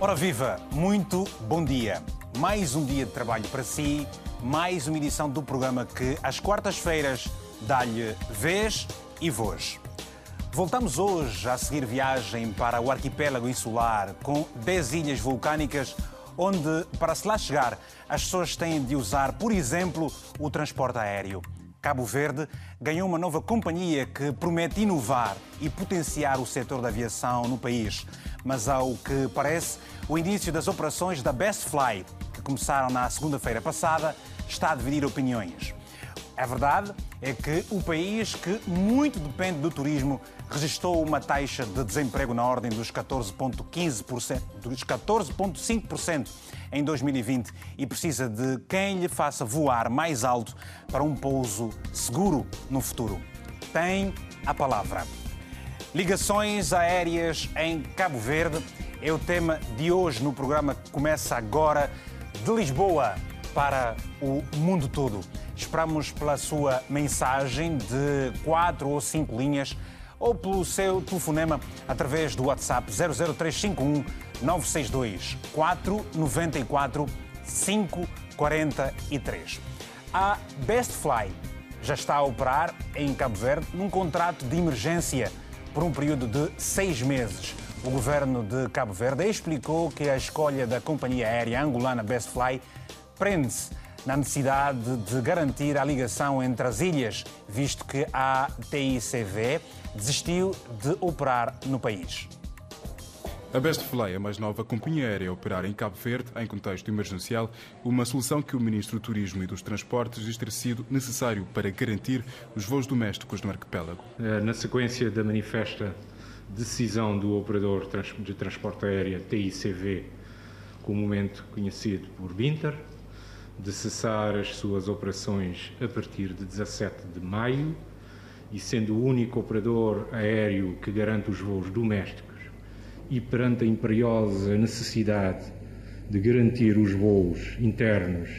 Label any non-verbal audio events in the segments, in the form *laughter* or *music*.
Ora viva, muito bom dia. Mais um dia de trabalho para si, mais uma edição do programa que às quartas-feiras dá-lhe vez e voz. Voltamos hoje a seguir viagem para o arquipélago insular com 10 ilhas vulcânicas onde, para se lá chegar, as pessoas têm de usar, por exemplo, o transporte aéreo. Cabo Verde ganhou uma nova companhia que promete inovar e potenciar o setor da aviação no país. Mas, ao que parece, o início das operações da Best Fly, que começaram na segunda-feira passada, está a dividir opiniões. A verdade é que o país que muito depende do turismo registrou uma taxa de desemprego na ordem dos 14,15%, dos 14,5% em 2020 e precisa de quem lhe faça voar mais alto para um pouso seguro no futuro. Tem a palavra. Ligações aéreas em Cabo Verde é o tema de hoje no programa que começa agora de Lisboa para o mundo todo. Esperamos pela sua mensagem de quatro ou cinco linhas ou pelo seu telefonema através do WhatsApp 00351 962 494 543. A Best Fly já está a operar em Cabo Verde num contrato de emergência por um período de seis meses. O governo de Cabo Verde explicou que a escolha da companhia aérea angolana Best Fly prende-se na necessidade de garantir a ligação entre as ilhas, visto que a TICV desistiu de operar no país. A Best Fly, a mais nova companhia aérea a operar em Cabo Verde, em contexto emergencial, uma solução que o Ministro do Turismo e dos Transportes diz ter sido necessário para garantir os voos domésticos no arquipélago. Eh, na sequência da manifesta decisão do operador de transporte aéreo TICV, comumente conhecido por Binter, de cessar as suas operações a partir de 17 de maio e sendo o único operador aéreo que garante os voos domésticos e perante a imperiosa necessidade de garantir os voos internos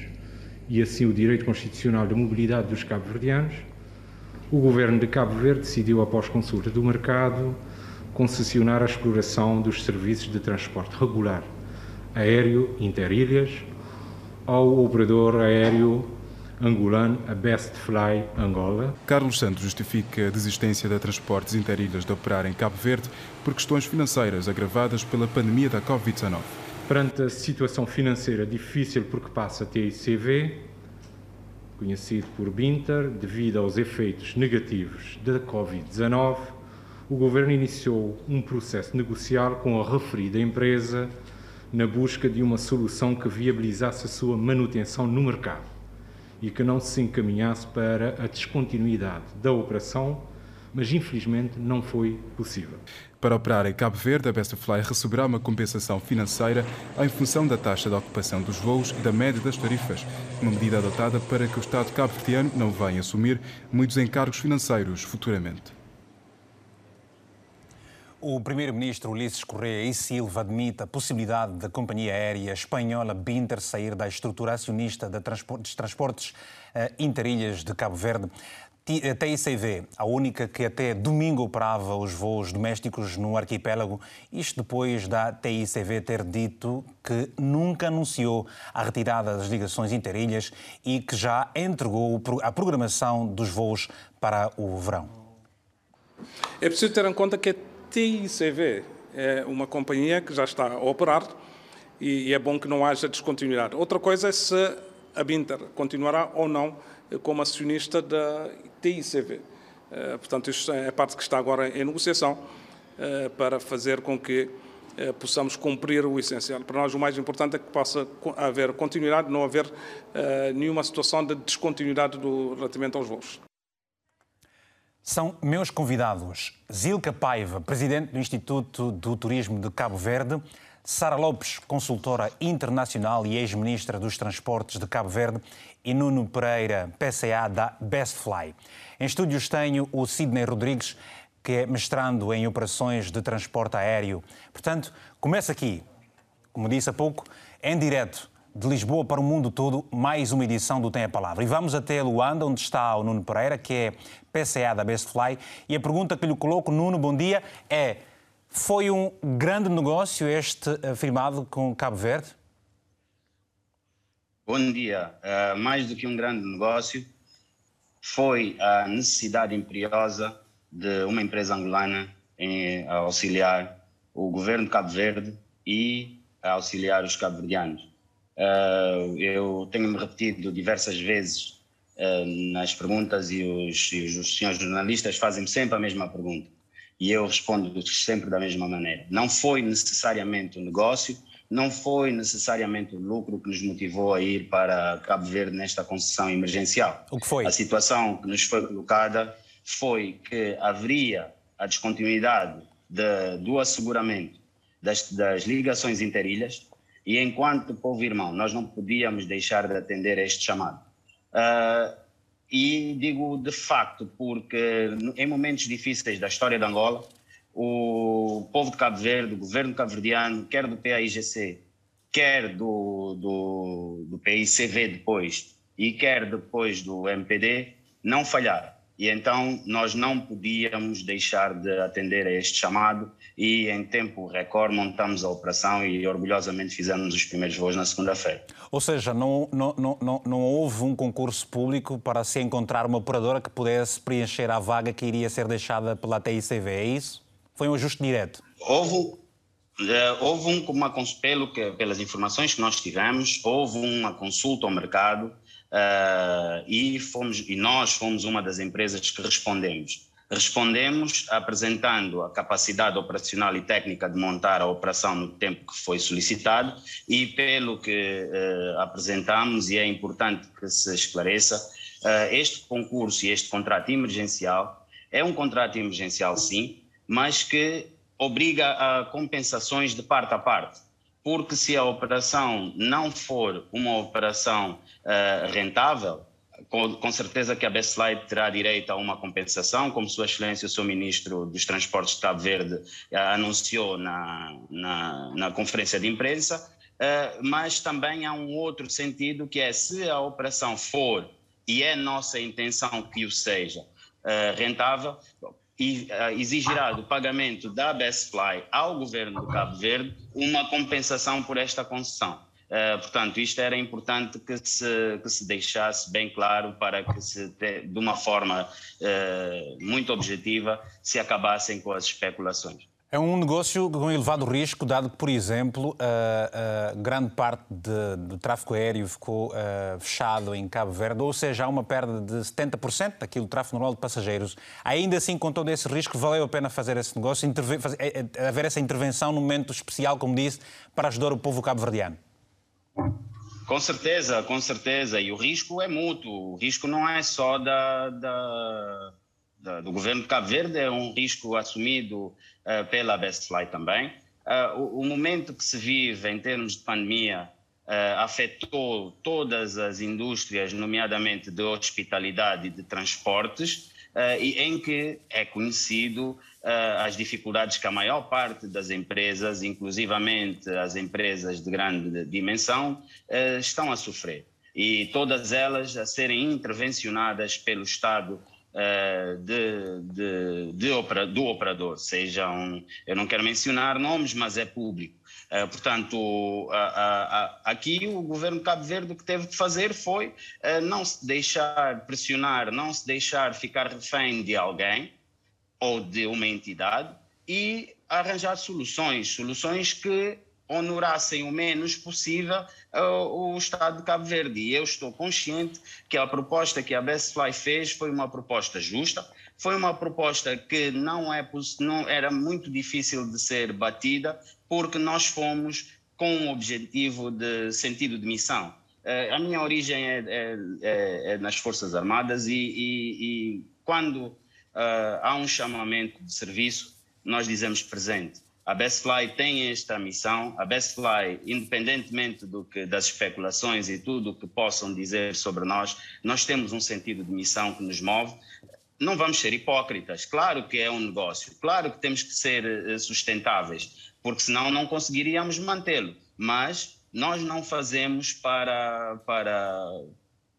e assim o direito constitucional da mobilidade dos cabo-verdianos, o governo de Cabo Verde decidiu, após consulta do mercado, concessionar a exploração dos serviços de transporte regular aéreo interilhas ao operador aéreo angolano, a Best Fly Angola. Carlos Santos justifica a desistência da Transportes Interilhas de operar em Cabo Verde por questões financeiras agravadas pela pandemia da Covid-19. Perante a situação financeira difícil por que passa a TICV, conhecido por Binter, devido aos efeitos negativos da Covid-19, o Governo iniciou um processo negocial com a referida empresa na busca de uma solução que viabilizasse a sua manutenção no mercado e que não se encaminhasse para a descontinuidade da operação, mas infelizmente não foi possível. Para operar em Cabo Verde, a Bestafly receberá uma compensação financeira em função da taxa de ocupação dos voos e da média das tarifas, uma medida adotada para que o Estado cabo-verdiano não venha assumir muitos encargos financeiros futuramente. O primeiro-ministro Ulisses Correia e Silva admite a possibilidade da companhia aérea espanhola Binter sair da estrutura acionista de transportes, transportes uh, interilhas de Cabo Verde. A TICV, a única que até domingo operava os voos domésticos no arquipélago, isto depois da TICV ter dito que nunca anunciou a retirada das ligações interilhas e que já entregou a programação dos voos para o verão. É preciso ter em conta que TICV é uma companhia que já está a operar e é bom que não haja descontinuidade. Outra coisa é se a Binter continuará ou não como acionista da TICV. Eh, portanto, isto é a parte que está agora em negociação eh, para fazer com que eh, possamos cumprir o essencial. Para nós, o mais importante é que possa haver continuidade, não haver nenhuma situação de descontinuidade do, relativamente aos voos. São meus convidados Zilka Paiva, presidente do Instituto do Turismo de Cabo Verde, Sara Lopes, consultora internacional e ex-ministra dos Transportes de Cabo Verde, e Nuno Pereira, PCA da Bestfly. Em estúdios tenho o Sidney Rodrigues, que é mestrando em operações de transporte aéreo. Portanto, começa aqui, como disse há pouco, em direto de Lisboa para o mundo todo, mais uma edição do Tem a Palavra. E vamos até Luanda, onde está o Nuno Pereira, que é PCA da Bestfly. E a pergunta que lhe coloco, Nuno, bom dia, é Foi um grande negócio este firmado com Cabo Verde? Bom dia. Uh, mais do que um grande negócio, foi a necessidade imperiosa de uma empresa angolana em auxiliar o governo de Cabo Verde e auxiliar os cabo-verdianos. Uh, eu tenho-me repetido diversas vezes uh, nas perguntas e os, e os senhores jornalistas fazem-me sempre a mesma pergunta e eu respondo sempre da mesma maneira. Não foi necessariamente o negócio, não foi necessariamente o lucro que nos motivou a ir para Cabo Verde nesta concessão emergencial. O que foi? A situação que nos foi colocada foi que haveria a descontinuidade de, do asseguramento das, das ligações interilhas e enquanto povo irmão nós não podíamos deixar de atender a este chamado. Uh, e digo de facto porque em momentos difíceis da história de Angola o povo de Cabo Verde, o governo cabo-verdiano, quer do PAIGC, quer do, do, do PICV depois e quer depois do MPD, não falharam. E então nós não podíamos deixar de atender a este chamado e em tempo recorde montamos a operação e orgulhosamente fizemos os primeiros voos na segunda-feira. Ou seja, não, não, não, não houve um concurso público para se encontrar uma operadora que pudesse preencher a vaga que iria ser deixada pela TICV, é isso? Foi um ajuste direto? Houve, eh, houve um, uma, pelo que, pelas informações que nós tivemos, houve uma consulta ao mercado uh, e, fomos, e nós fomos uma das empresas que respondemos. Respondemos apresentando a capacidade operacional e técnica de montar a operação no tempo que foi solicitado e pelo que uh, apresentamos, e é importante que se esclareça, uh, este concurso e este contrato emergencial é um contrato emergencial, sim, mas que obriga a compensações de parte a parte. Porque se a operação não for uma operação uh, rentável, com, com, certeza que a Bestlight terá direito a uma compensação, como Sua Excelência, o seu Ministro dos Transportes de Cabo Verde uh, anunciou na, na, na, conferência de imprensa, uh, mas também há um outro sentido que é se a operação for, e é nossa intenção que o seja, rentável, eh, exigirá do pagamento da Bestfly ao governo do Cabo Verde uma compensação por esta concessão. Uh, portanto, isto era importante que se, que se deixasse bem claro para que, se, de uma forma uh, muito objetiva, se acabassem com as especulações. É um negócio com elevado risco, dado que, por exemplo, a grande parte de, do tráfego aéreo ficou uh, fechado em Cabo Verde, ou seja, há uma perda de 70% daquilo do tráfego normal de passageiros. Ainda assim, com todo esse risco, valeu a pena fazer esse negócio, fazer, haver essa intervenção num momento especial, como disse, para ajudar o povo cabo-verdiano? Com certeza, com certeza. E o risco é mútuo. O risco não é só da, da da, do governo de Cabo Verde, é um risco assumido uh, pela Bestfly também. Uh, o, o, momento que se vive em termos de pandemia uh, afetou todas as indústrias, nomeadamente de hospitalidade e de transportes, e em que é conhecido as dificuldades que a maior parte das empresas, inclusivamente as empresas de grande dimensão, estão a sofrer. E todas elas a serem intervencionadas pelo Estado uh, de, de, de opera, do operador, seja um, eu não quero mencionar nomes, mas é público. Portanto, aqui o governo de Cabo Verde o que teve de fazer foi não se deixar pressionar, não se deixar ficar refém de alguém ou de uma entidade e arranjar soluções, soluções que honorassem o menos possível uh, o Estado de Cabo Verde. E eu estou consciente que a proposta que a Bestfly fez foi uma proposta justa, foi uma proposta que não, é, não era muito difícil de ser batida, porque nós fomos com um objetivo de sentido de missão. Uh, a minha origem é, é, é, é nas Forças Armadas e, e, e quando uh, há um chamamento de serviço, nós dizemos presente. A Bestfly tem esta missão. A Bestfly, independentemente do que, das especulações e tudo o que possam dizer sobre nós, nós temos um sentido de missão que nos move. Não vamos ser hipócritas. Claro que é um negócio. Claro que temos que ser eh, sustentáveis, porque senão não conseguiríamos mantê-lo. Mas nós não fazemos para, para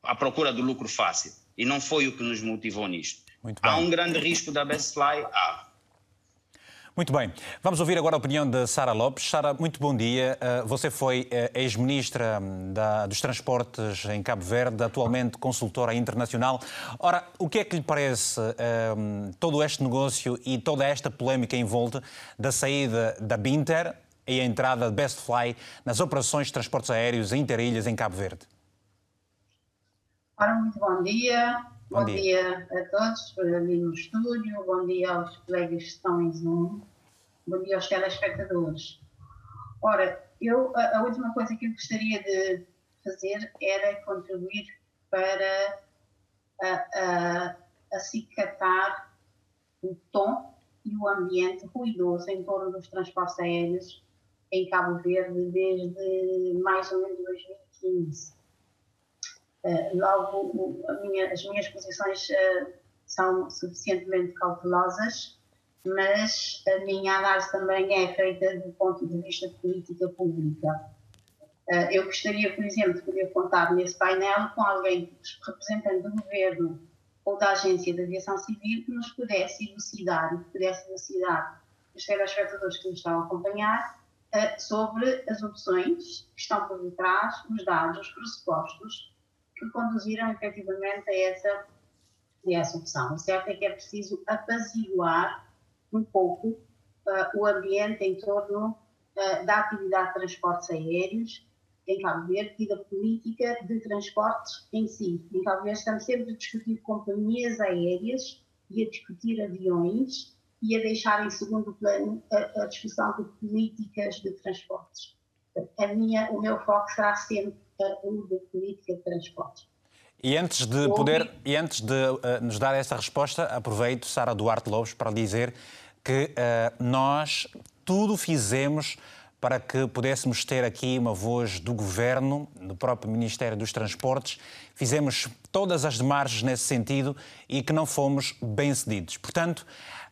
a procura do lucro fácil. E não foi o que nos motivou nisto. Há um grande risco da Bestfly? Há Muito bem. Vamos ouvir agora a opinião de Sara Lopes. Sara, muito bom dia. Eh, você foi eh, ex-ministra hum, dos Transportes em Cabo Verde, atualmente consultora internacional. Ora, o que é que lhe parece um, todo este negócio e toda esta polémica em volta da saída da Binter e a entrada de Bestfly nas operações de transportes aéreos interilhas em Cabo Verde? Ora, muito bom dia. Bom, bom dia. dia. a todos ali no estúdio, bom dia aos colegas que estão em Zoom. Bom dia aos telespectadores. Ora, eu, a, a, última coisa que eu gostaria de fazer era contribuir para a, a, acicatar o tom e o ambiente ruidoso em torno dos transportes aéreos em Cabo Verde desde mais ou menos 2015. Uh, logo, minha, as minhas posições uh, são suficientemente cautelosas mas a minha análise também é feita do ponto de vista de política pública. Eh, eu gostaria, por exemplo, de poder contar nesse painel com alguém representante do governo ou da Agência de Aviação Civil que nos pudesse elucidar, que pudesse elucidar os telespectadores que nos estão a acompanhar eh, sobre as opções que estão por detrás, os dados, os pressupostos que conduziram efetivamente a essa, a essa opção. O certo é que é preciso apaziguar um pouco uh, o ambiente em torno uh, da atividade de transportes aéreos em Cabo Verde e da política de transportes em si. Em Cabo Verde estamos sempre a discutir companhias aéreas e a discutir aviões e a deixar em segundo plano a, a discussão de políticas de transportes. A minha, o meu foco será sempre de política de transportes. E antes de poder, e antes de uh, nos dar essa resposta, aproveito, Sara Duarte Lopes, para dizer que uh, nós tudo fizemos para que pudéssemos ter aqui uma voz do Governo, do próprio Ministério dos Transportes. Fizemos todas as demarches nesse sentido e que não fomos bem-cedidos. Portanto,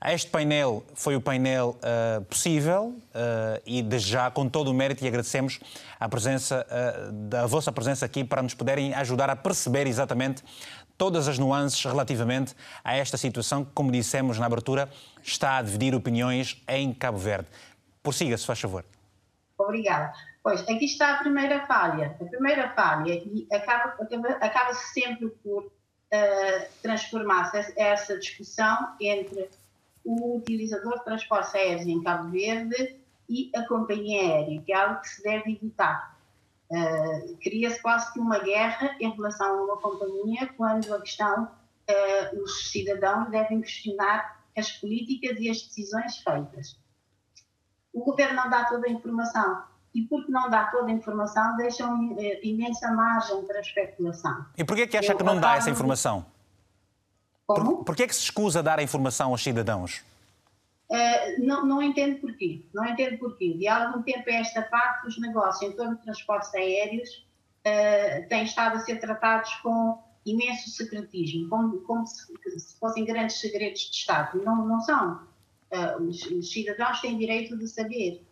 este painel foi o painel uh, possível uh, e, desde já, com todo o mérito, e agradecemos a presença, uh, da vossa presença aqui para nos poderem ajudar a perceber exatamente todas as nuances relativamente a esta situação que, como dissemos na abertura, está a dividir opiniões em Cabo Verde. Prossiga, se faz favor. Obrigada. Pois, aqui está a primeira falha. A primeira falha, e acaba, acaba, acaba sempre por uh, transformar-se essa discussão entre o utilizador de transportes aéreos em Cabo Verde e a companhia aérea, que é algo que se deve evitar. Uh, Cria-se quase que uma guerra em relação a uma companhia quando a questão, uh, os cidadãos devem questionar as políticas e as decisões feitas. O governo não dá toda a informação e porque não dá toda a informação deixam uh, imensa margem para a especulação. E porquê que acha Eu, que não dá essa informação? Como? Por, porquê que se escusa dar a informação aos cidadãos? Uh, não, não entendo porquê. Não entendo porquê. De algum tempo a esta parte, os negócios em torno de transportes aéreos uh, têm estado a ser tratados com imenso secretismo, como, como se, se, fossem grandes segredos de Estado. Não, não são. Uh, os, os, cidadãos têm direito de saber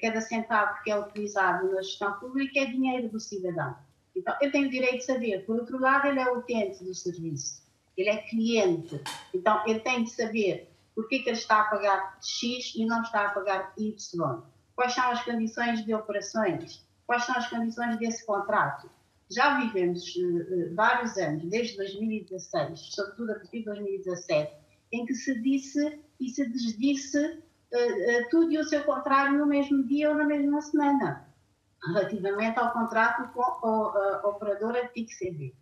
cada centavo que é utilizado na gestão pública é dinheiro do cidadão. Então, eu tenho direito de saber. Por outro lado, ele é utente do serviço. Ele é cliente. Então, ele tem de saber por que, ele está a pagar X e não está a pagar Y? Quais são as condições de operações? Quais são as condições desse contrato? Já vivemos uh, vários anos, desde 2016, sobretudo a partir de 2017, em que se disse e se desdisse uh, uh, tudo e o seu contrário no mesmo dia ou na mesma semana, relativamente ao contrato com a operadora TIC-CV.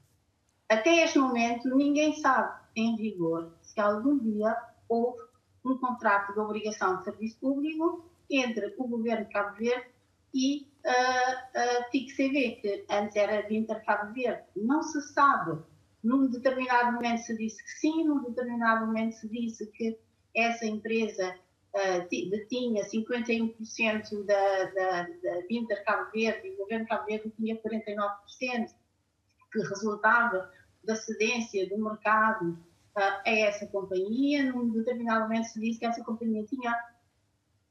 Até este momento, ninguém sabe, em vigor, se algum dia houve um contrato de obrigação de serviço público entre o governo de Cabo Verde e a, a TIC-CV, que antes era de Inter Cabo Verde. Não se sabe. Num determinado momento se disse que sim, num determinado momento se disse que essa empresa uh, detinha 51% da, da, da Inter Cabo Verde e o governo de Cabo Verde tinha 49%, que resultava da cedência do mercado a essa companhia. Num determinado momento se disse que essa companhia tinha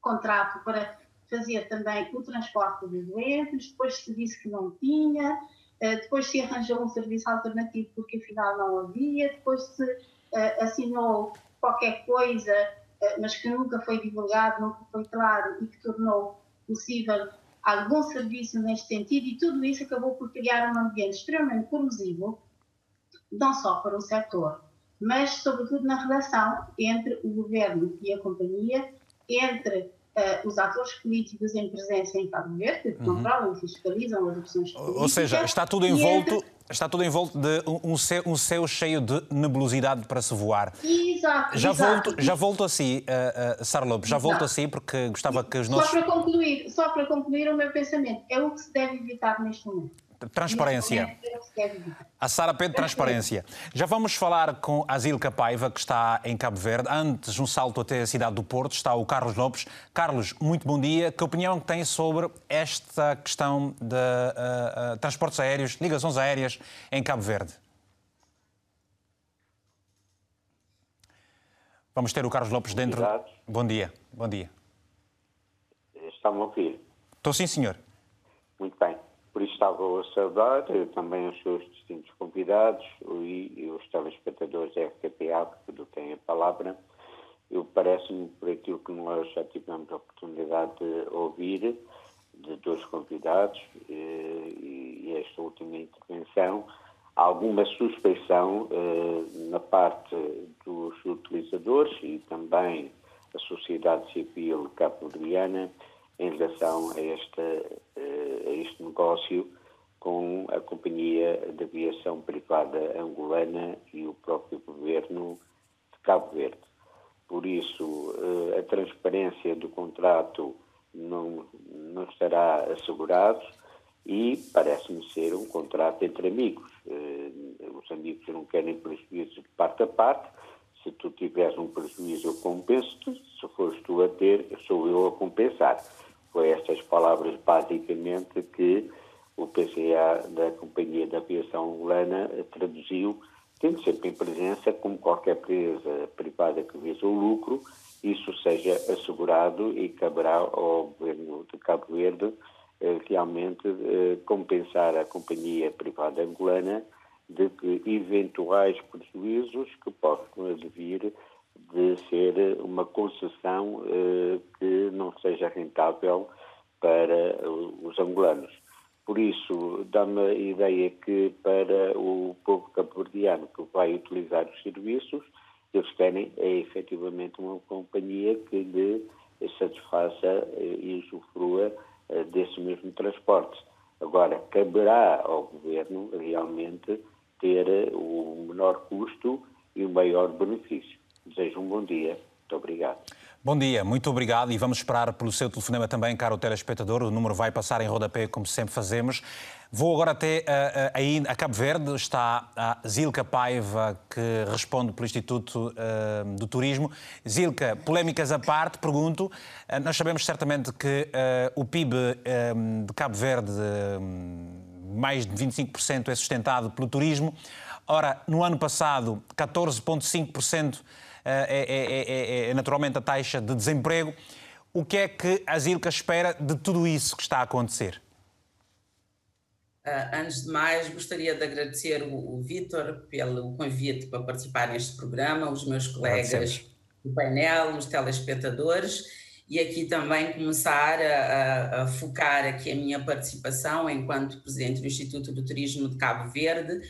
contrato para fazer também o transporte de doentes, depois se disse que não tinha, eh, depois se arranjou um serviço alternativo porque afinal não havia, depois se eh, assinou qualquer coisa mas que nunca foi divulgado, nunca foi claro e que tornou possível algum serviço neste sentido, e tudo isso acabou por criar um ambiente extremamente corrosivo, não só para o setor, mas sobretudo na relação entre o governo e a companhia, entre uh, os atores políticos em presença em Cabo Verde, que uhum. controlam e fiscalizam as opções políticas. Ou seja, está tudo envolto, entre... está tudo envolto de um céu, um céu cheio de nebulosidade para se voar. Exato. Já exato. volto, já volto a si, uh, uh, Sara Lopes, já exato. volto a si porque gostava que os nossos... Só para concluir, só para concluir o meu pensamento, é o que se deve evitar neste momento. Transparência. A Sara Pedro, transparência. Já vamos falar com a Zilka Paiva, que está em Cabo Verde. Antes, um salto até a cidade do Porto, está o Carlos Lopes. Carlos, muito bom dia. Que opinião tem sobre esta questão de uh, uh, transportes aéreos, ligações aéreas em Cabo Verde? Vamos ter o Carlos Lopes dentro. Bom dia. Bom dia. Está-me a ouvir? Estou sim, senhor. Muito bem. Por isso estava a saudar também os seus distintos convidados e, e os telespectadores da RTPA, que têm a palavra. Eu parece-me, por aquilo que nós já tivemos a oportunidade de ouvir, de dois convidados e, e esta última intervenção, alguma suspeição eh, na parte dos utilizadores e também a sociedade civil cabo-verdiana em relação a, eh, a este negócio com a Companhia de Aviação Privada Angolana e o próprio governo de Cabo Verde. Por isso, eh, a transparência do contrato não, não estará assegurado e parece-me ser um contrato entre amigos. Eh, os amigos não querem prejuízo de parte a parte. Se tu tiveres um prejuízo, eu compenso-te. Se fores tu a ter, sou eu a compensar. Foi estas palavras, basicamente, que o PCA da Companhia de Aviação Angolana traduziu, tendo sempre em presença, como qualquer empresa privada que visa o lucro, isso seja assegurado e caberá ao governo de Cabo Verde eh, realmente eh, compensar a companhia privada angolana de eventuais prejuízos que possam advir de ser uma concessão eh, que não seja rentável para os angolanos. Por isso, dá-me a ideia que para o povo cabo-verdiano que vai utilizar os serviços, eles querem é efetivamente uma companhia que lhe satisfaça e usufrua eh, desse mesmo transporte. Agora, caberá ao governo realmente ter o menor custo e o maior benefício. Desejo um bom dia. Muito obrigado. Bom dia, muito obrigado e vamos esperar pelo seu telefonema também, caro telespectador. O número vai passar em rodapé, como sempre fazemos. Vou agora até uh, aí a Cabo Verde. Está a Zilka Paiva, que responde pelo Instituto uh, do Turismo. Zilka, polémicas à parte, pergunto. Uh, nós sabemos certamente que o PIB de Cabo Verde, mais de 25%, é sustentado pelo turismo. Ora, no ano passado, 14,5% é, é, é, é, naturalmente a taxa de desemprego. O que é que a Zilka espera de tudo isso que está a acontecer? Uh, antes de mais, gostaria de agradecer o, o Vítor pelo convite para participar neste programa, os meus colegas do painel, os telespectadores, e aqui também começar a, a, a, focar aqui a minha participação enquanto presidente do Instituto do Turismo de Cabo Verde,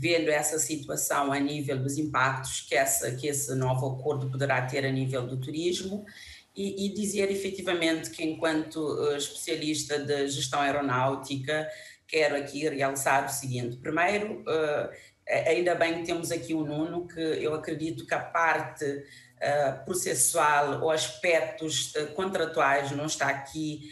vendo essa situação a nível dos impactos que, essa, que esse novo acordo poderá ter a nível do turismo e, e dizer efetivamente que, enquanto uh, especialista de gestão aeronáutica, quero aqui realçar o seguinte: primeiro, uh, ainda bem que temos aqui o Nuno, que eu acredito que a parte uh, processual ou aspectos contratuais não está aqui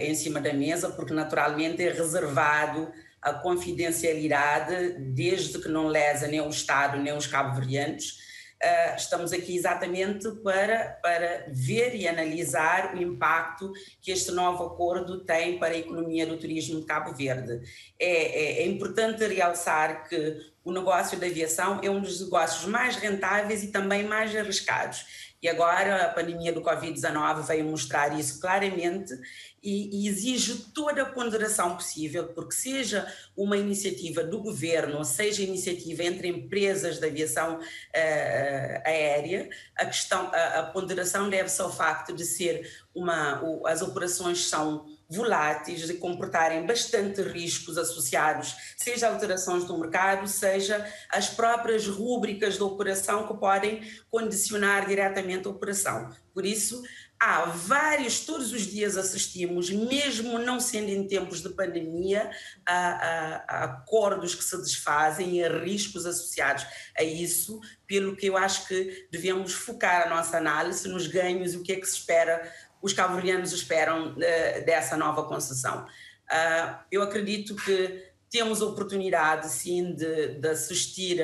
em cima da mesa, porque naturalmente é reservado a confidencialidade, desde que não lesa nem o Estado nem os cabo-verdianos. Uh, estamos aqui exatamente para, para ver e analisar o impacto que este novo acordo tem para a economia do turismo de Cabo Verde. É, é, é importante realçar que o negócio da aviação é um dos negócios mais rentáveis e também mais arriscados E agora a pandemia do Covid-19 veio mostrar isso claramente e, e, exige toda a ponderação possível, porque seja uma iniciativa do governo, seja iniciativa entre empresas da aviação uh, aérea, a questão, a, a ponderação deve-se ao facto de ser uma, o, as operações são voláteis, de comportarem bastante riscos associados, seja alterações do mercado, seja as próprias rúbricas da operação que podem condicionar diretamente a operação. Por isso, há vários, todos os dias assistimos, mesmo não sendo em tempos de pandemia, a, a, a, acordos que se desfazem e a riscos associados a isso, pelo que eu acho que devemos focar a nossa análise nos ganhos e o que é que se espera os cabo-verdianos esperam uh, dessa nova concessão. Uh, eu acredito que temos oportunidade, sim, de, de assistir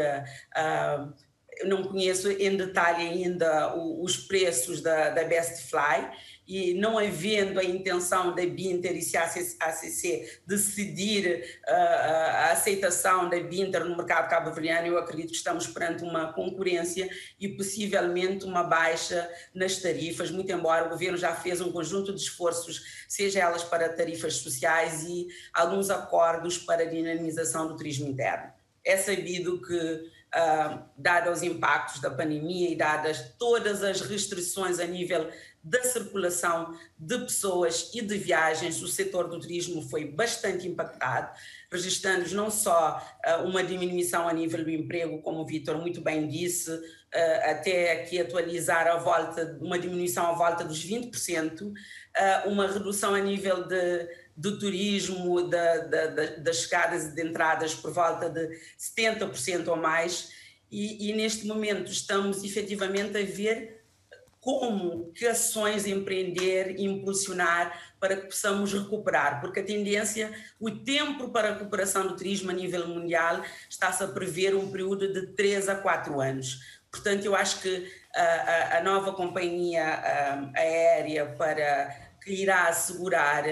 a eu não conheço em detalhe ainda os preços da, da Best Fly, e não havendo a intenção da Binter e se a ACC decidir uh, a aceitação da Binter no mercado cabo-verdiano, eu acredito que estamos perante uma concorrência e possivelmente uma baixa nas tarifas, muito embora o governo já fez um conjunto de esforços, seja elas para tarifas sociais e alguns acordos para a dinamização do turismo interno. É sabido que, uh, os impactos da pandemia e dadas todas as restrições a nível da circulação de pessoas e de viagens, o setor do turismo foi bastante impactado, registrando não só uh, uma diminuição a nível do emprego, como o Vitor muito bem disse, uh, até aqui atualizar a volta, uma diminuição à volta dos 20%, uh, uma redução a nível de, do turismo, da, da, das chegadas e de entradas por volta de 70% ou mais, e, e neste momento estamos efetivamente a ver como, que ações empreender impulsionar para que possamos recuperar, porque a tendência, o tempo para a recuperação do turismo a nível mundial está-se a prever um período de 3 a 4 anos. Portanto, eu acho que a, a, a nova companhia a, aérea para que irá assegurar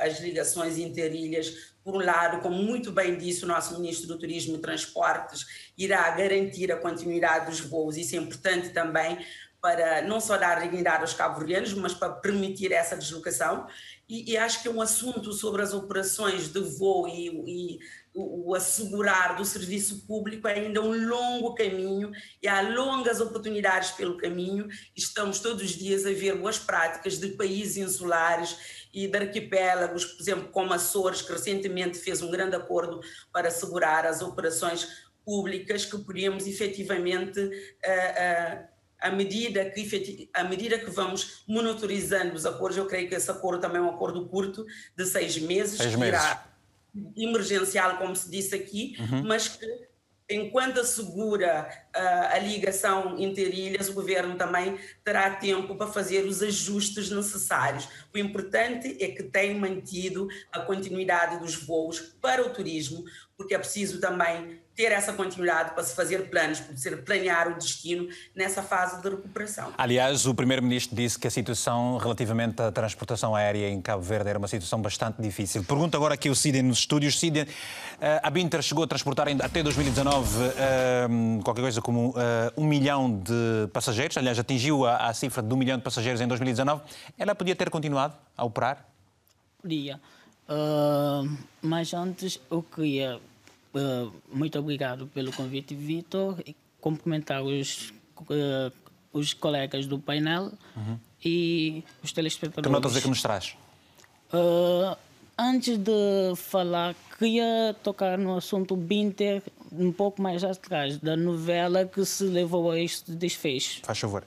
as ligações interilhas por um lado, como muito bem disse o nosso Ministro do Turismo e Transportes, irá garantir a continuidade dos voos, isso é importante também, para não só dar dignidade aos cabo-verdianos, mas para permitir essa deslocação. E, e, acho que é um assunto sobre as operações de voo e, e o, assegurar do serviço público é ainda um longo caminho e há longas oportunidades pelo caminho. Estamos todos os dias a ver boas práticas de países insulares e de arquipélagos, por exemplo, como Açores, que recentemente fez um grande acordo para assegurar as operações públicas que podíamos efetivamente. Uh, uh, à medida que à medida que vamos monitorizando os acordos, eu creio que esse acordo também é um acordo curto de seis meses, seis meses. emergencial, como se disse aqui, uhum. mas que enquanto assegura uh, a ligação interilhas, o governo também terá tempo para fazer os ajustes necessários. O importante é que tenha mantido a continuidade dos voos para o turismo, porque é preciso também ter essa continuidade para se fazer planos, para se planear o destino nessa fase de recuperação. Aliás, o Primeiro-Ministro disse que a situação relativamente à transportação aérea em Cabo Verde era uma situação bastante difícil. Pergunto agora aqui o Ciden nos estúdios. Ciden, eh, a Binter chegou a transportar até 2019 eh, qualquer coisa como eh, um milhão de passageiros, aliás, atingiu a, cifra de um milhão de passageiros em 2019. Ela podia ter continuado a operar? Podia. Uh, mas antes eu queria Uh, muito obrigado pelo convite, Vitor, e cumprimentar os, uh, os colegas do painel uhum. e os telespectadores. Que notas é que nos traz? Uh, antes de falar, queria tocar no assunto Binter um pouco mais atrás, da novela que se levou a este desfecho. Faz favor.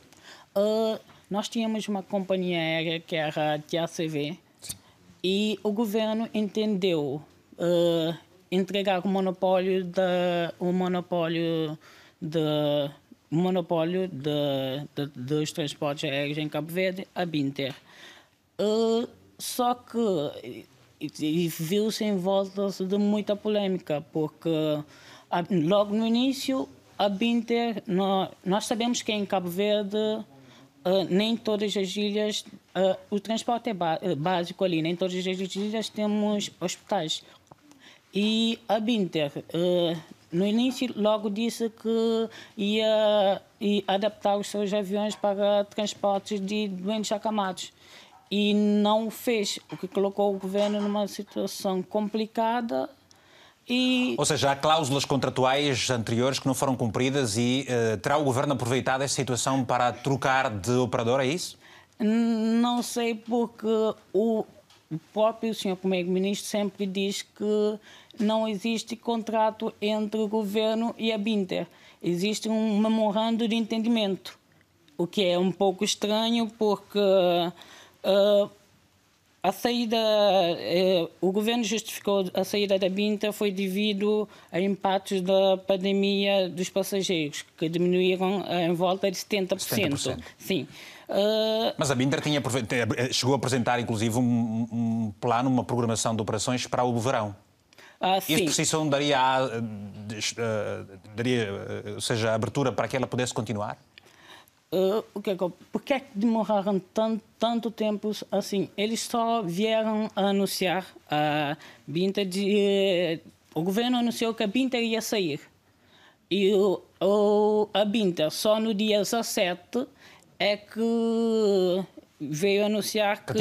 nós tínhamos uma companhia aérea que era a TACV Sim. e o governo entendeu entregar o monopólio da o monopólio de monopólio de, de, dos transportes aéreos em Cabo Verde à Binter. Uh, só que viu-se em volta de muita polêmica, porque a, logo no início a Binter, nós, nós sabemos que em Cabo Verde uh, nem todas as ilhas, uh, o transporte é básico ali, nem todas as ilhas temos hospitais. E a Binter uh, no início logo disse que ia, ia adaptar os seus aviões para transportes de doentes acamados e não o fez, o que colocou o governo numa situação complicada e... Ou seja, há cláusulas contratuais anteriores que não foram cumpridas e uh, terá o governo aproveitado essa situação para trocar de operador, é isso? Não sei, porque o próprio senhor primeiro-ministro sempre diz que não existe contrato entre o governo e a Binter. Existe um memorando de entendimento, o que é um pouco estranho porque uh, a saída, uh, o governo justificou a saída da Binter foi devido a impactos da pandemia dos passageiros, que diminuíram em volta de 70%. 70%. Sim. Uh... Mas a Binder tinha, chegou a apresentar, inclusive, um, um, plano, uma programação de operações para o verão. Ah, Isso por si só daria, uh, daria uh, seja, abertura para que ela pudesse continuar? Uh, o que é por que é demoraram tanto, tanto tempo assim? Eles só vieram a anunciar a Binter de. O governo anunciou que a Binter ia sair. E o, o, a Binter só no dia 17 é que veio anunciar que,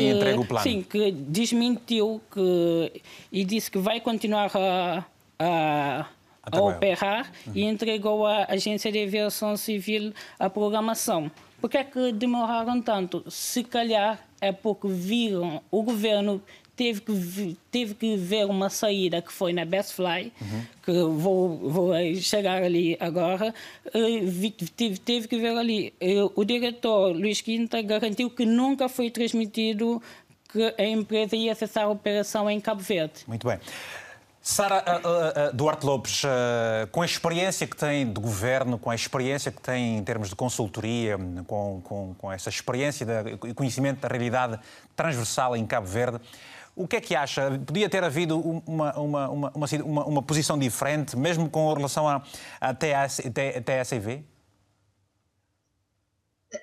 sim que desmentiu que e disse que vai continuar a, a, a operar uhum. e entregou à agência de aviação civil a programação. Por que é que demoraram tanto? Se calhar é porque viram o governo teve que, teve que ver uma saída que foi na Best Fly, uhum. que vou, vou chegar ali agora, teve, teve que ver ali. O diretor Luís Quinta garantiu que nunca foi transmitido que a empresa ia cessar a operação em Cabo Verde. Muito bem. Sara uh, uh, Duarte Lopes, uh, com a experiência que tem de governo, com a experiência que tem em termos de consultoria, com, com, com essa experiência e conhecimento da realidade transversal em Cabo Verde, o que é que acha? Podia ter havido uma, uma, uma, uma, uma posição diferente, mesmo com relação à, à TACV?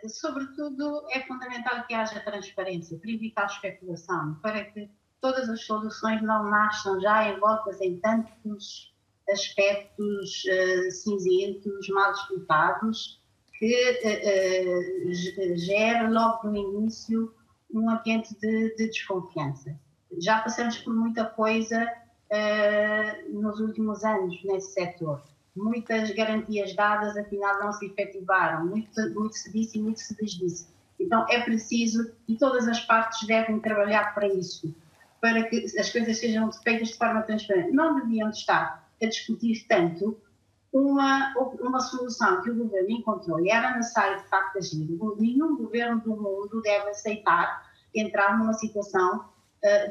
Sobretudo, é fundamental que haja transparência para evitar a especulação, para que todas as soluções não nasçam já envoltas em tantos aspectos uh, cinzentos, mal explicados, que uh, uh, gera logo no início um ambiente de, de desconfiança já passamos por muita coisa uh, nos últimos anos nesse setor. Muitas garantias dadas, afinal, não se efetivaram. Muito, muito se disse e muito se desdisse. Então, é preciso, e todas as partes devem trabalhar para isso, para que as coisas sejam feitas de forma transparente. Não deviam estar a discutir tanto uma, uma solução que o governo encontrou e era necessário, de facto, agir. Nenhum governo do mundo deve aceitar entrar numa situação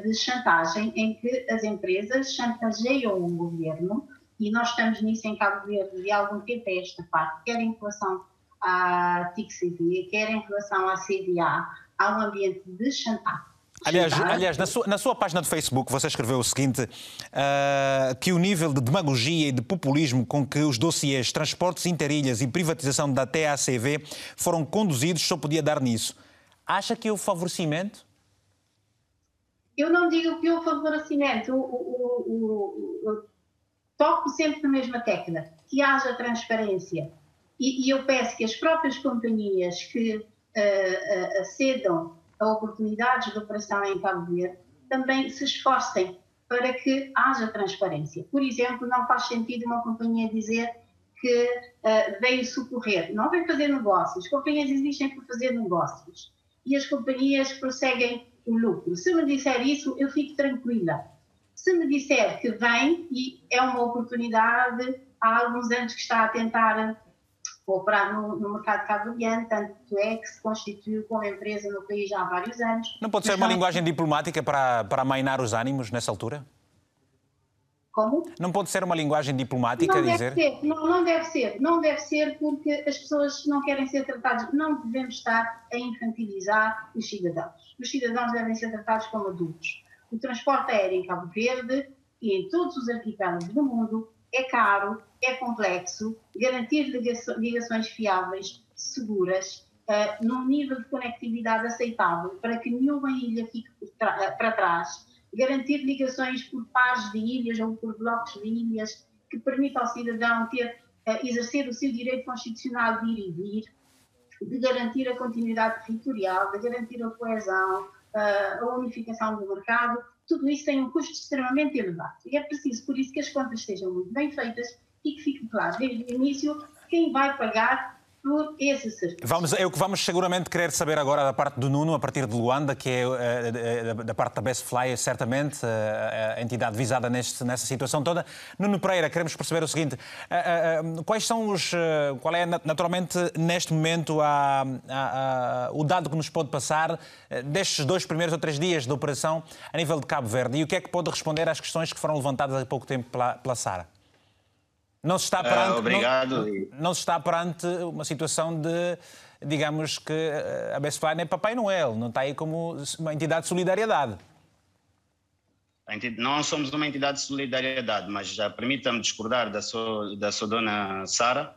de chantagem em que as empresas chantageiam o governo e nós estamos nisso em Cabo Verde de algum tempo a esta parte, quer em relação à TIC-CV, quer em relação à CDA, há um ambiente de chantagem. Aliás, aliás na, sua, na, sua, página do Facebook você escreveu o seguinte: uh, que o nível de demagogia e de populismo com que os dossiês transportes interilhas e privatização da TACV foram conduzidos só podia dar nisso. Acha que o favorecimento eu não digo que o favorecimento, o, o, o, toco sempre na mesma tecla, que haja transparência. E, e eu peço que as próprias companhias que uh, acedam a oportunidades de operação em Cabo Verde também se esforcem para que haja transparência. Por exemplo, não faz sentido uma companhia dizer que uh, veio socorrer. Não vem fazer negócios. As companhias existem para fazer negócios. E as companhias prosseguem o lucro. Se me disser isso, eu fico tranquila. Se me disser que vem e é uma oportunidade, há alguns anos que está a tentar operar no, no mercado cabo-verdiano, tanto é que se constituiu como empresa no país já há vários anos. Não pode ser uma linguagem diplomática para, para amainar os ânimos nessa altura? Como? Não pode ser uma linguagem diplomática não dizer? Deve ser. Não, não deve ser. Não deve ser porque as pessoas não querem ser tratadas. Não devemos estar a infantilizar os cidadãos. Os cidadãos devem ser tratados como adultos. O transporte aéreo em Cabo Verde e em todos os arquipélagos do mundo é caro, é complexo. Garantir ligações fiáveis, seguras, uh, num nível de conectividade aceitável para que nenhuma ilha fique para trás garantir ligações por pares de ilhas ou por blocos de ilhas que permita ao cidadão ter, uh, exercer o seu direito constitucional de ir e vir, de garantir a continuidade territorial, de garantir a coesão, a unificação do mercado, tudo isso tem um custo extremamente elevado. E é preciso, por isso, que as contas estejam muito bem feitas e que fique claro desde o início quem vai pagar por esse serviço. Vamos, é o que vamos seguramente querer saber agora da parte do Nuno, a partir de Luanda, que é uh, da, parte da Best Fly, certamente uh, a entidade visada neste, nessa situação toda. Nuno Pereira, queremos perceber o seguinte: quais são os. qual é, naturalmente, neste momento, a, a, a, o dado que nos pode passar destes dois primeiros ou três dias de operação a nível de Cabo Verde? E o que é que pode responder às questões que foram levantadas há pouco tempo pela, pela Sara? Não se está perante, uh, obrigado. Não, não, se está perante uma situação de, digamos que eh, a Bestfly é Papai Noel, não está aí como uma entidade de solidariedade. Não somos uma entidade de solidariedade, mas já permita-me discordar da sua, da sua dona Sara,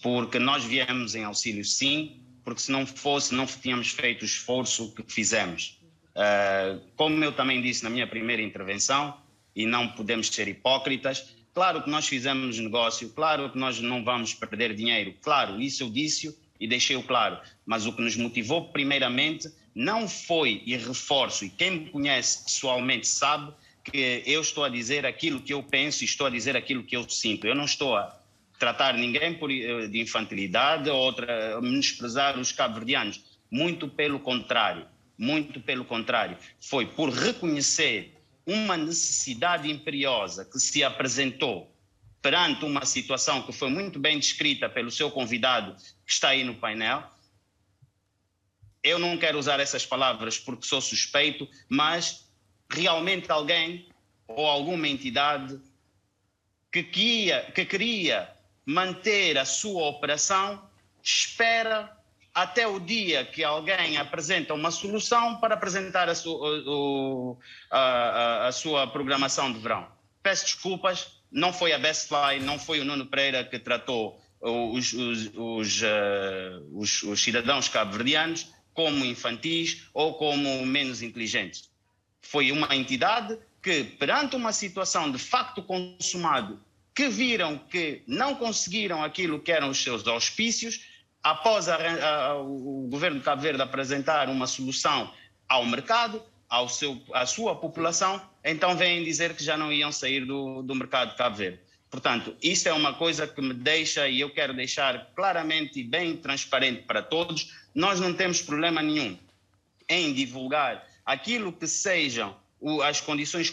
porque nós viemos em auxílio sim, porque se não fosse, não tínhamos feito o esforço que fizemos. Uh, como eu também disse na minha primeira intervenção, e não podemos ser hipócritas, Claro que nós fizemos negócio, claro que nós não vamos perder dinheiro, claro, isso eu disse e deixei-o claro. Mas o que nos motivou, primeiramente, não foi, e reforço, e quem me conhece pessoalmente sabe que eu estou a dizer aquilo que eu penso e estou a dizer aquilo que eu sinto. Eu não estou a tratar ninguém por, eh, de infantilidade ou outra, menosprezar os cabo-verdianos. Muito pelo contrário, muito pelo contrário. Foi por reconhecer uma necessidade imperiosa que se apresentou perante uma situação que foi muito bem descrita pelo seu convidado que está aí no painel. Eu não quero usar essas palavras porque sou suspeito, mas realmente alguém ou alguma entidade que queria, que queria manter a sua operação espera até o dia que alguém apresenta uma solução para apresentar a, su, a, a, a sua programação de verão. Peço desculpas, não foi a Best Fly, não foi o Nuno Pereira que tratou os, os, os, uh, os, os cidadãos cabo-verdianos como infantis ou como menos inteligentes. Foi uma entidade que, perante uma situação de facto consumado, que viram que não conseguiram aquilo que eram os seus auspícios, após a, a, o governo de Cabo Verde apresentar uma solução ao mercado, ao seu, à sua população, então vêm dizer que já não iam sair do, do mercado de Cabo Verde. Portanto, isso é uma coisa que me deixa, e eu quero deixar claramente e bem transparente para todos, nós não temos problema nenhum em divulgar aquilo que sejam as condições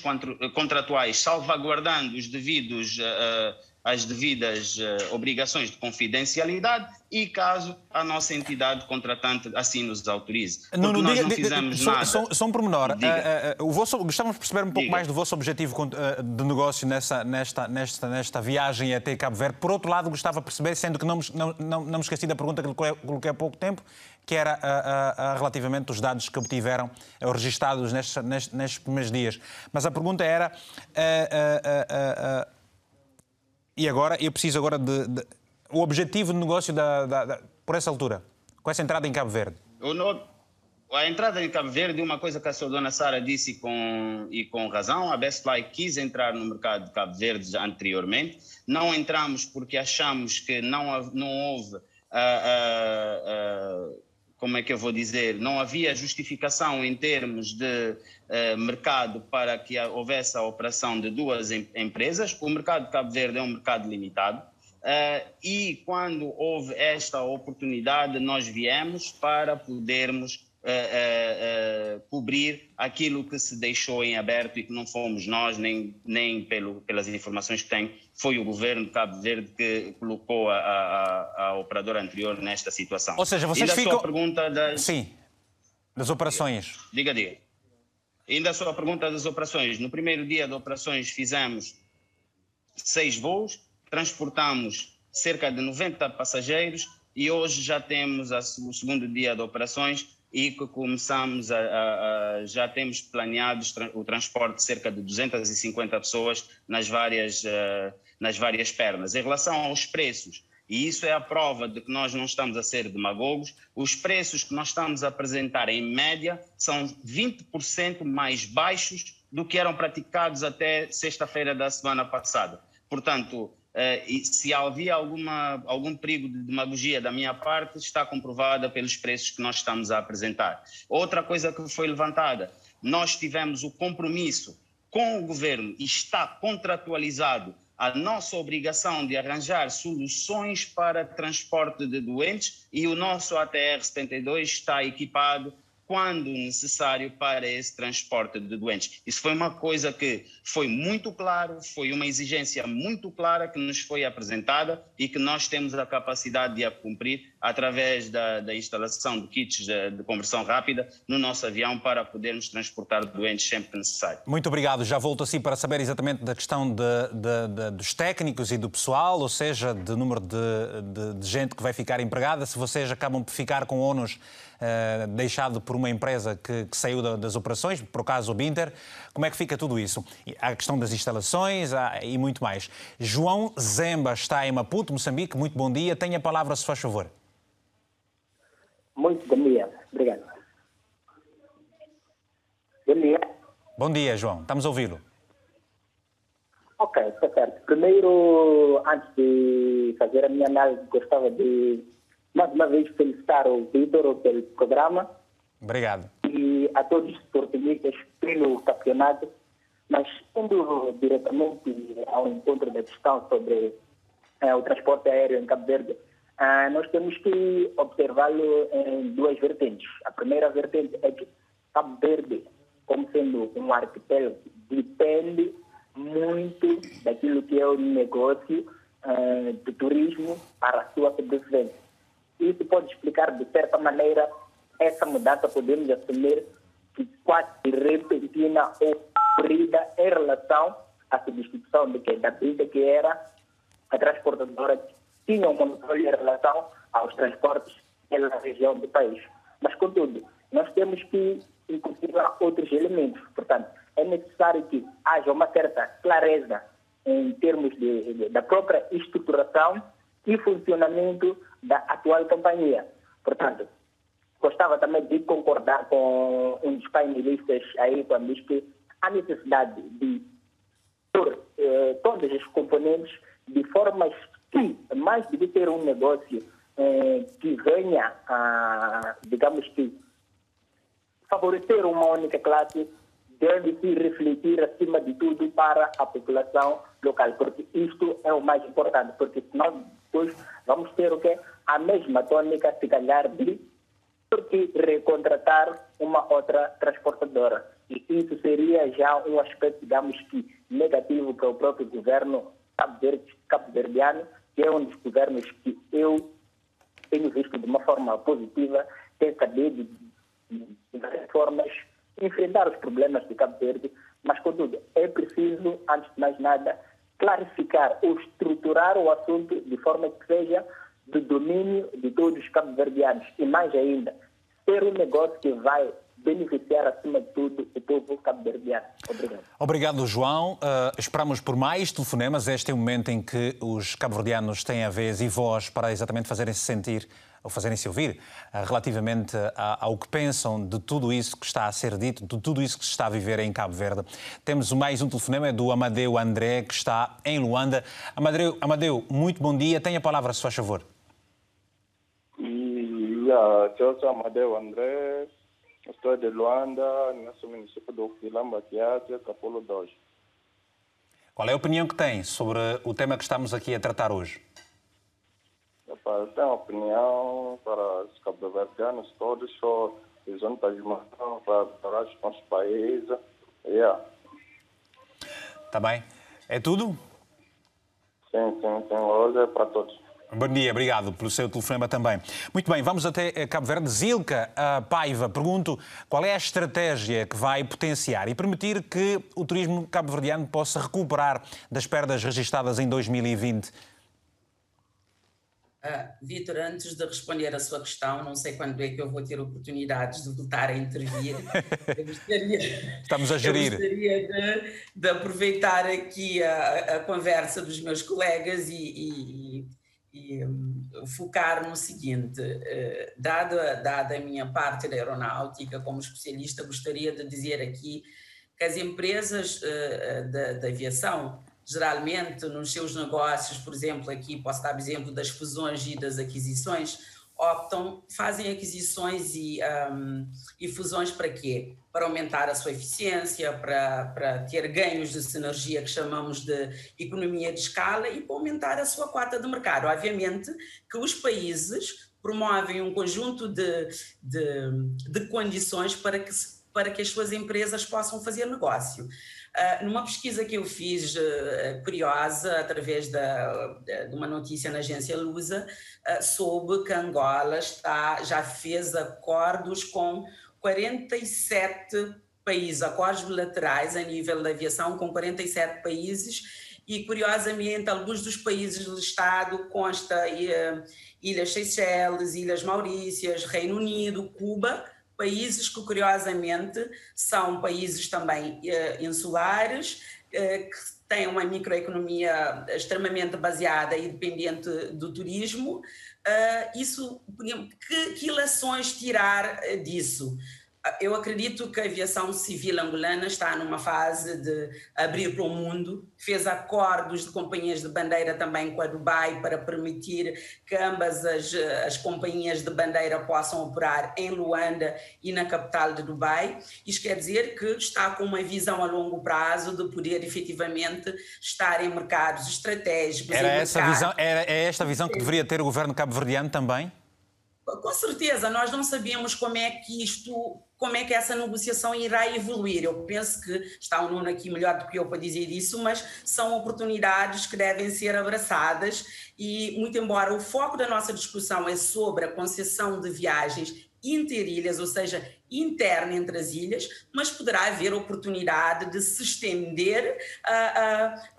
contratuais, salvaguardando os devidos uh, as devidas uh, obrigações de confidencialidade e caso a nossa entidade contratante assim nos autorize. Não, não, nós diga, não fizemos diga, nada. Só, só um pormenor. Uh, uh, o vosso, gostávamos de perceber um pouco diga. mais do vosso objetivo de negócio nessa, nesta, nesta, nesta viagem até Cabo Verde. Por outro lado, gostava de perceber, sendo que não, não, não, não me esqueci da pergunta que coloquei há pouco tempo, que era relativamente os dados que obtiveram, registados nestes, nestes, nestes primeiros dias. Mas a pergunta era e agora, eu preciso agora de, de o objetivo de negócio da, da, da, por essa altura, com essa entrada em Cabo Verde. No, a entrada em Cabo Verde, uma coisa que a sua dona Sara disse com, e com razão, a Bestfly quis entrar no mercado de Cabo Verde anteriormente. Não entramos porque achamos que não, não houve... Uh, uh, uh, como é que eu vou dizer, não havia justificação em termos de eh, mercado para que houvesse a operação de duas em, empresas. O mercado de Cabo Verde é um mercado limitado. Eh, e quando houve esta oportunidade, nós viemos para podermos uh, uh, cobrir aquilo que se deixou em aberto e que não fomos nós, nem, nem pelo, pelas informações que tem, foi o governo de Cabo Verde que colocou a, a, a operadora anterior nesta situação. Ou seja, vocês e da ficam... Sua pergunta das... Sim, das operações. Diga, diga. Ainda a sua pergunta das operações. No primeiro dia de operações fizemos seis voos, transportamos cerca de 90 passageiros e hoje já temos o segundo dia de operações e que começamos a, a, a, já temos planeado o transporte de cerca de 250 pessoas nas várias uh, nas várias pernas. Em relação aos preços, e isso é a prova de que nós não estamos a ser demagogos, os preços que nós estamos a apresentar em média são 20% mais baixos do que eram praticados até sexta-feira da semana passada. Portanto, e se havia alguma, algum perigo de demagogia da minha parte, está comprovada pelos preços que nós estamos a apresentar. Outra coisa que foi levantada, nós tivemos o compromisso com o governo está contratualizado a nossa obrigação de arranjar soluções para transporte de doentes e o nosso ATR 72 está equipado quando necessário para esse transporte de doentes. Isso foi uma coisa que foi muito claro, foi uma exigência muito clara que nos foi apresentada e que nós temos a capacidade de a cumprir através da, da instalação de kits de, de, conversão rápida no nosso avião para podermos transportar doentes sempre necessário. Muito obrigado. Já volto assim para saber exatamente da questão de, de, dos técnicos e do pessoal, ou seja, do número de, gente que vai ficar empregada, se vocês acabam por ficar com ONUs uh, deixado por uma empresa que, que saiu da, das operações, por acaso o Binter. Como é que fica tudo isso? A questão das instalações há, e muito mais. João Zemba está em Maputo, Moçambique. Muito bom dia. Tenha a palavra, se faz favor. Muito bom dia. Obrigado. Bom dia. Bom dia, João. Estamos a ouvi-lo. Ok, está certo. Primeiro, antes de fazer a minha análise, gostava de mais uma vez felicitar o Vitor pelo programa. Obrigado. E a todos os esportistas pelo campeonato. Mas indo diretamente ao encontro da questão sobre é, o transporte aéreo em Cabo Verde, ah, nós temos que observá-lo em duas vertentes. A primeira vertente é que Cabo Verde, como sendo um arquipélago, depende muito daquilo que é o negócio ah, do turismo para a sua sobrevivência. Isso pode explicar, de certa maneira, essa mudança, podemos assumir que quase repentina ou corrida em relação à substituição de que, da vida que era a transportadora que tinha um monopólio em relação aos transportes pela região do país. Mas, contudo, nós temos que incluir outros elementos. Portanto, é necessário que haja uma certa clareza em termos de, de, da própria estruturação e funcionamento da atual companhia. Portanto, gostava também de concordar com um dos painelistas aí quando diz que há necessidade de pôr eh, todos os componentes de formas que mais de ter um negócio eh, que venha a, digamos que, favorecer uma única classe, deve se refletir acima de tudo para a população local, porque isto é o mais importante, porque senão depois vamos ter o quê? A mesma tônica, se calhar, de ter que recontratar uma outra transportadora. E isso seria já um aspecto, digamos que, negativo para o próprio governo cabo-verdiano, que é dos governos que eu tenho visto de uma forma positiva, tem sabido de várias formas enfrentar os problemas de Cabo Verde, mas, contudo, é preciso, antes de mais nada, clarificar ou estruturar o assunto de forma que seja do domínio de todos os cabo-verdianos. E, mais ainda, ser um negócio que vai beneficiar, acima de tudo, o povo cabo-verdiano. Obrigado. Obrigado, João. Uh, esperamos por mais telefonemas. Este é o momento em que os cabo-verdianos têm a vez e voz para exatamente fazerem-se sentir ou fazerem-se ouvir uh, relativamente ao que pensam de tudo isso que está a ser dito, de tudo isso que se está a viver em Cabo Verde. Temos mais um telefonema, é do Amadeu André, que está em Luanda. Amadeu, Amadeu muito bom dia. Tenha a palavra, se faz favor. Yeah, eu sou Amadeu André, estou de Luanda, nosso município do Quilamba Tiago, Capolo 2. Qual é a opinião que tem sobre o tema que estamos aqui a tratar hoje? Eu tenho uma opinião para os cabo-verdianos todos, só juntas de mão para os nossos países. Yeah. Tá bem. É tudo? Sim, sim, sim. Hoje é para todos. Bom dia, obrigado pelo seu telefonema também. Muito bem, vamos até Cabo Verde. Zilka Paiva, pergunto qual é a estratégia que vai potenciar e permitir que o turismo cabo-verdiano possa recuperar das perdas registradas em 2020 Uh, Vitor, antes de responder a sua questão, não sei quando é que eu vou ter oportunidades de voltar a intervir. *laughs* Gostaria, Estamos a gerir. Eu gostaria de, de aproveitar aqui a, a, conversa dos meus colegas e, e, e um, focar no seguinte: uh, dada, dada a minha parte da aeronáutica como especialista, gostaria de dizer aqui que as empresas uh, da, da aviação geralmente nos seus negócios, por exemplo, aqui posso dar exemplo das fusões e das aquisições, optam, fazem aquisições e, um, e fusões para quê? Para aumentar a sua eficiência, para, para ter ganhos de sinergia que chamamos de economia de escala e para aumentar a sua cota de mercado. Obviamente que os países promovem um conjunto de, de, de condições para que, para que as suas empresas possam fazer negócio. Uh, numa pesquisa que eu fiz uh, curiosa, através da, de uma notícia na agência Lusa, uh, soube que Angola está, já fez acordos com 47 países, acordos bilaterais a nível da aviação com 47 países, e curiosamente alguns dos países do Estado consta Ilhas Seychelles, Ilhas Maurícias, Reino Unido, Cuba, países que, curiosamente, são países também uh, insulares, uh, que têm uma microeconomia extremamente baseada e dependente do turismo. Uh, isso, que, que tirar disso? Eu acredito que a aviação civil angolana está numa fase de abrir para o mundo, fez acordos de companhias de bandeira também com a Dubai para permitir que ambas as, as companhias de bandeira possam operar em Luanda e na capital de Dubai. Isto quer dizer que está com uma visão a longo prazo de poder efetivamente estar em mercados estratégicos. Era, essa mercados... visão, era é esta visão que deveria ter o governo cabo-verdiano também? Com certeza, nós não sabíamos como é que isto como é que essa negociação irá evoluir. Eu penso que está o Nuno aqui melhor do que eu para dizer isso, mas são oportunidades que devem ser abraçadas e, muito embora o foco da nossa discussão é sobre a concessão de viagens interilhas, ou seja, interna entre as ilhas, mas poderá haver oportunidade de se estender a,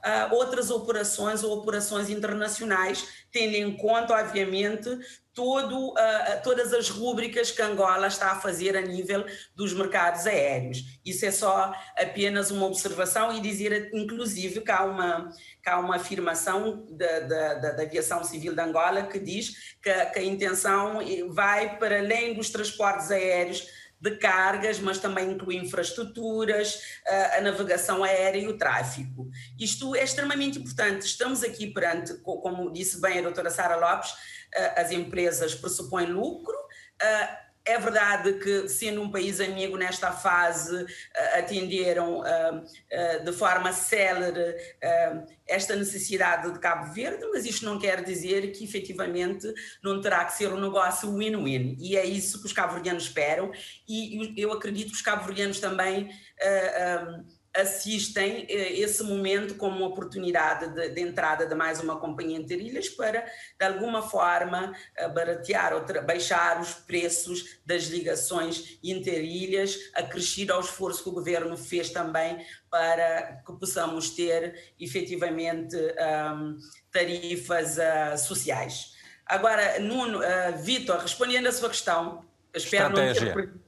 a, a outras operações ou operações internacionais, tendo em conta, obviamente, todo, uh, todas as rúbricas que Angola está a fazer a nível dos mercados aéreos. Isso é só apenas uma observação e dizer, inclusive, que há uma, que há uma afirmação da, da, da aviação civil de Angola que diz que, que a intenção vai para além dos transportes aéreos de cargas, mas também inclui infraestruturas, a navegação aérea e o tráfico. Isto é extremamente importante. Estamos aqui perante, como disse bem a doutora Sara Lopes, as empresas pressupõem lucro. É verdade que, sendo um país amigo nesta fase, atenderam de forma célere esta necessidade de Cabo Verde, mas isto não quer dizer que efetivamente não terá que ser um negócio win-win. E é isso que os cabo-verdianos esperam, e eu acredito que os cabo-verdianos também assistem eh, esse momento como uma oportunidade de, de, entrada de mais uma companhia interilhas para, de alguma forma, baratear ou baixar os preços das ligações interilhas, acrescido ao esforço que o governo fez também para que possamos ter efetivamente um, tarifas uh, sociais. Agora, Nuno, uh, Vitor, respondendo à sua questão, espero Estratégia. não ter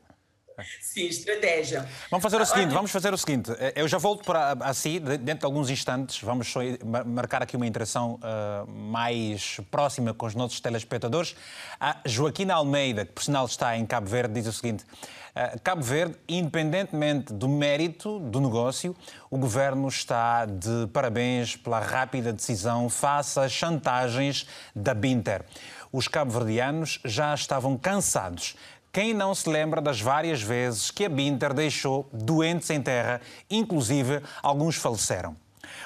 Sim, estratégia. Vamos fazer o seguinte, vamos fazer o seguinte. Eu já volto para a si, dentro de alguns instantes, vamos só marcar aqui uma interação uh, mais próxima com os nossos telespectadores. A Joaquina Almeida, que por sinal está em Cabo Verde, diz o seguinte: uh, Cabo Verde, independentemente do mérito do negócio, o governo está de parabéns pela rápida decisão face às chantagens da Binter. Os cabo-verdianos já estavam cansados quem não se lembra das várias vezes que a Binter deixou doentes em terra, inclusive alguns faleceram?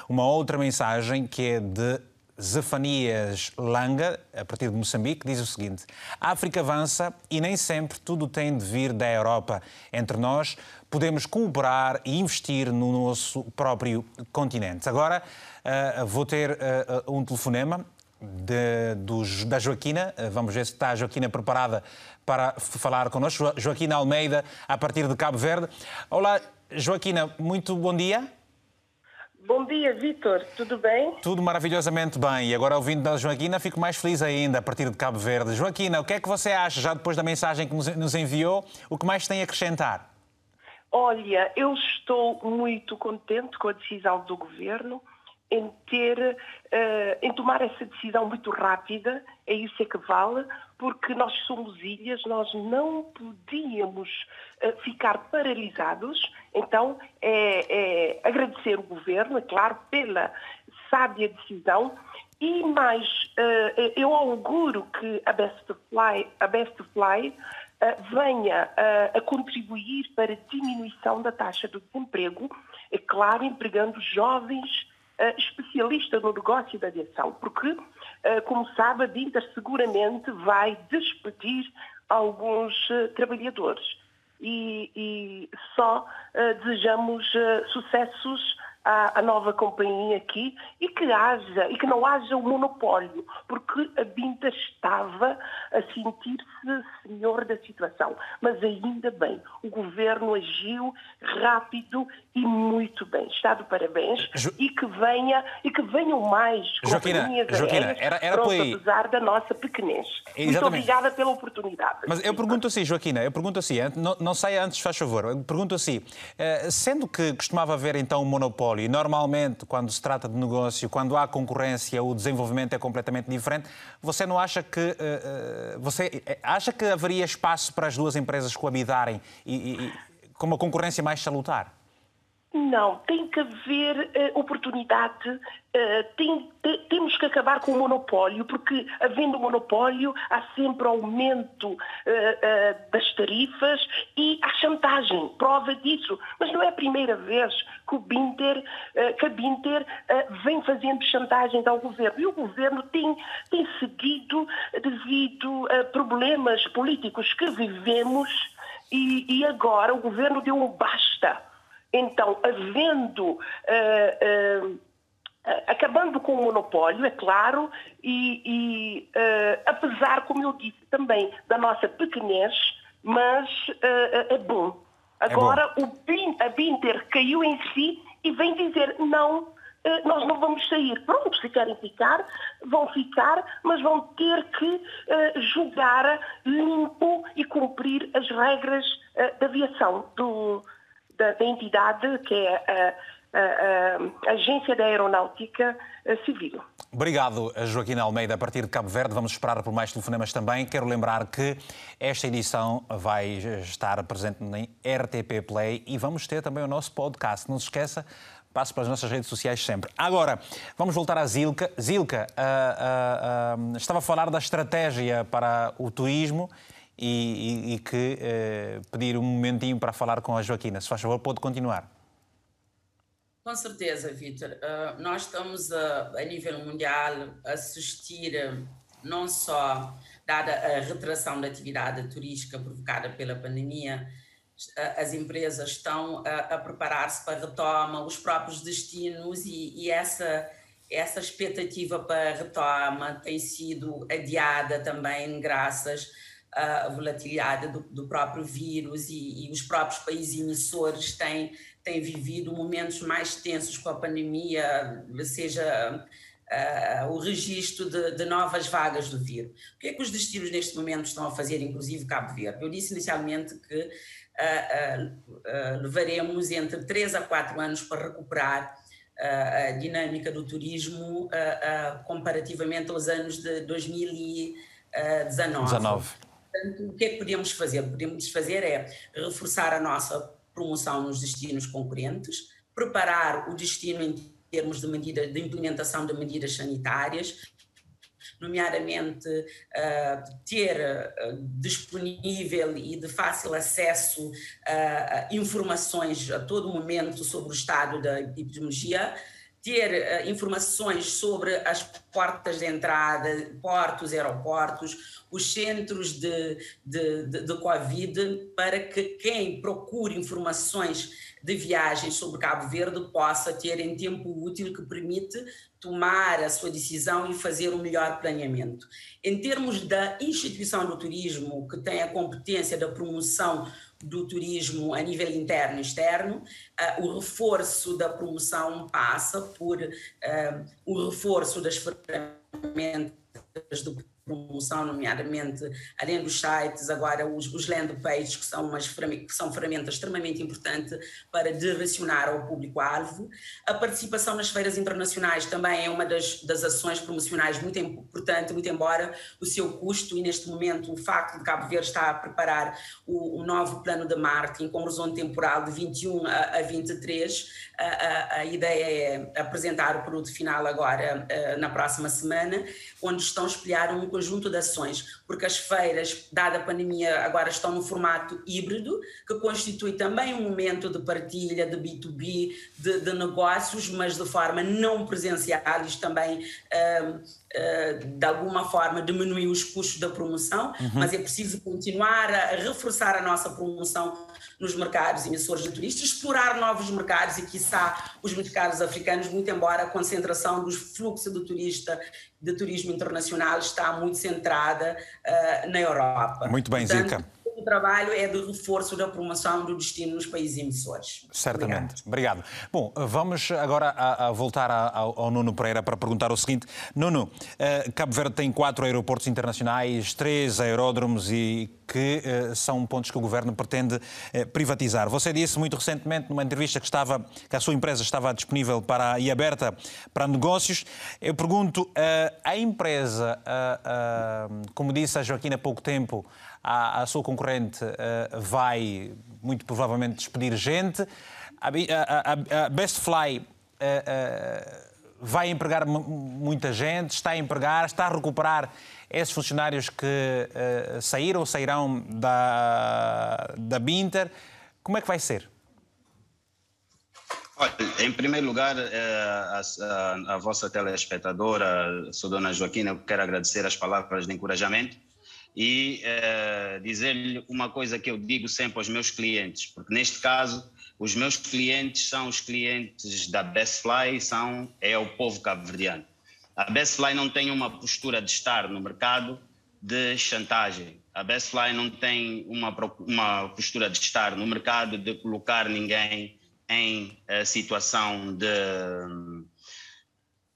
Uma outra mensagem que é de Zefanias Langa, a partir de Moçambique, diz o seguinte: A África avança e nem sempre tudo tem de vir da Europa. Entre nós, podemos cooperar e investir no nosso próprio continente. Agora, uh, vou ter uh, um telefonema de, dos, da Joaquina. Vamos ver se está a Joaquina preparada para falar connosco. Joaquina Almeida, a partir de Cabo Verde. Olá, Joaquina, muito bom dia. Bom dia, Vitor. Tudo bem? Tudo maravilhosamente bem. E agora, ouvindo da Joaquina, fico mais feliz ainda a partir de Cabo Verde. Joaquina, o que é que você acha, já depois da mensagem que nos enviou, o que mais tem a acrescentar? Olha, eu estou muito contente com a decisão do governo em ter, uh, em tomar essa decisão muito rápida, é isso é que vale, porque nós somos ilhas, nós não podíamos uh, ficar paralisados. Então, é, é, agradecer o governo, é claro, pela sábia decisão e mais, uh, eu auguro que a Best Fly, a Best Fly uh, venha a contribuir para a diminuição da taxa do desemprego, é claro, empregando jovens especialistas no negócio da aviação, porque, como sabe, a Binter seguramente vai despedir alguns trabalhadores. E, e só desejamos sucessos à, nova companhia aqui e que haja e que não haja o um monopólio, porque a Binta estava a sentir-se senhor da situação. Mas ainda bem, o governo agiu rápido e muito bem. Está de parabéns jo... e que venha e que venham mais Joaquina, companhias Joaquina, era, era pronto, aí... apesar da nossa pequenez. Exatamente. Muito obrigada pela oportunidade. Mas eu pergunto assim, Joaquina, eu pergunto assim, não, não saia antes, faz favor, eu pergunto assim, eh, sendo que costumava haver então um monopólio e normalmente, quando se trata de negócio, quando há concorrência, o desenvolvimento é completamente diferente. Você não acha que uh, você acha que haveria espaço para as duas empresas coabitarem e, e com uma concorrência mais salutar? Não, tem que haver uh, oportunidade, uh, tem, te, temos que acabar com o monopólio, porque havendo monopólio há sempre aumento uh, das tarifas e há chantagem, prova disso. Mas não é a primeira vez que, o Binter, que a Binter vem fazendo chantagens ao governo. E o governo tem, tem seguido devido a problemas políticos que vivemos e, e agora o governo deu um basta então, havendo. Uh, uh, acabando com o monopólio, é claro, e, e uh, apesar, como eu disse também, da nossa pequenez, mas uh, é bom. Agora é bom. O, a Binter caiu em si e vem dizer não, uh, nós não vamos sair. Pronto, se querem ficar, vão ficar, mas vão ter que jogar limpo e cumprir as regras da aviação, do, da, da entidade que é a, a, a, Agência da Aeronáutica Civil. Obrigado, Joaquim Almeida. A partir de Cabo Verde, vamos esperar por mais telefonemas também. Quero lembrar que esta edição vai estar presente na RTP Play e vamos ter também o nosso podcast. Não se esqueça, passe pelas nossas redes sociais sempre. Agora, vamos voltar à Zilka. Zilka, uh, uh, uh, estava a falar da estratégia para o turismo e, e, e que eh, pedir um momentinho para falar com a Joaquina. Se faz favor, pode continuar. Com certeza, Vitor. Uh, nós estamos a, a, nível mundial a assistir não só, dada a retração da atividade turística provocada pela pandemia, as empresas estão a, a preparar-se para a retoma, os próprios destinos e, e, essa, essa expectativa para a retoma tem sido adiada também graças a volatilidade do, do próprio vírus e, e, os próprios países emissores têm, têm vivido momentos mais tensos com a pandemia, seja uh, o registro de, de, novas vagas do vírus. O que é que os destinos neste momento estão a fazer, inclusive Cabo Verde? Eu disse inicialmente que uh, uh, levaremos entre 3 a 4 anos para recuperar a dinâmica do turismo comparativamente aos anos de 2019. 19. Portanto, o que é que podemos fazer? Podemos fazer é reforçar a nossa promoção nos destinos concorrentes, preparar o destino em termos de, medida, de implementação de medidas sanitárias, nomeadamente uh, ter uh, disponível e de fácil acesso uh, informações a todo momento sobre o estado da epidemiologia, ter uh, informações sobre as portas de entrada, portos, aeroportos, os centros de, de, de, de Covid, para que quem procure informações de viagem sobre Cabo Verde possa ter em tempo útil que permite tomar a sua decisão e fazer um melhor planeamento. Em termos da instituição do turismo, que tem a competência da promoção do turismo a nível interno e externo. Uh, o reforço da promoção passa por uh, o reforço das ferramentas do promoção, nomeadamente, além dos sites, agora os, os land pages, que são, umas, que são ferramentas extremamente importantes para direcionar ao público-alvo. A participação nas feiras internacionais também é uma das, das ações promocionais muito importante, muito embora o seu custo, e neste momento o facto de Cabo Verde estar a preparar o, o novo plano de marketing com horizonte temporal de 21 a, a 23, a, a, a, ideia é apresentar o produto final agora eh, na próxima semana, onde estão espelhar um conjunto de ações, porque as feiras, dada a pandemia, agora estão no formato híbrido, que constitui também um momento de partilha, de B2B, de, de negócios, mas de forma não presencial, isto também. Uh, de alguma forma diminuir os custos da promoção, uhum. mas é preciso continuar a reforçar a nossa promoção nos mercados emissores de turistas, explorar novos mercados e, quiçá, os mercados africanos, muito embora a concentração dos fluxos do turista, de turismo internacional está muito centrada uh, na Europa. Muito bem, Portanto, Zica o trabalho é de reforço da promoção do destino nos países emissores. Certamente. Obrigado. Obrigado. Bom, vamos agora a, a voltar a, ao, ao, Nuno Pereira para perguntar o seguinte. Nuno, uh, Cabo Verde tem quatro aeroportos internacionais, três aeródromos e que uh, são pontos que o governo pretende uh, privatizar. Você disse muito recentemente numa entrevista que estava que a sua empresa estava disponível para e aberta para negócios. Eu pergunto, a empresa, como disse a Joaquim há pouco tempo, a, a sua concorrente uh, vai muito provavelmente despedir gente. A, a, a Best Fly uh, vai empregar muita gente, está a empregar, está a recuperar esses funcionários que saíram ou sairão da, da Binter. Como é que vai ser? Olha, em primeiro lugar, a, a, a, vossa telespectadora, sou Dona Joaquina, quero agradecer as palavras de encorajamento e uh, dizer-lhe uma coisa que eu digo sempre aos meus clientes, porque neste caso os meus clientes são os clientes da Bestfly, são é o povo cabo-verdiano. A Bestfly não tem uma postura de estar no mercado de chantagem. A Bestfly não tem uma, uma postura de estar no mercado de colocar ninguém em uh, situação de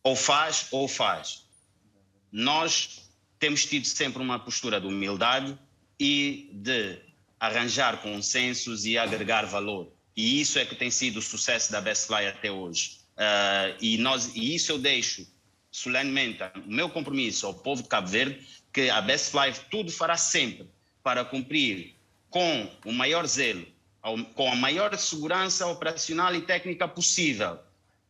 ou faz ou faz. Nós temos tido sempre uma postura de humildade e de arranjar consensos e agregar valor. E isso é que tem sido o sucesso da Bestfly até hoje. Uh, e, nós, e isso eu deixo solenemente o meu compromisso ao povo de Cabo Verde, que a Bestfly tudo fará sempre para cumprir com o maior zelo, com a maior segurança operacional e técnica possível,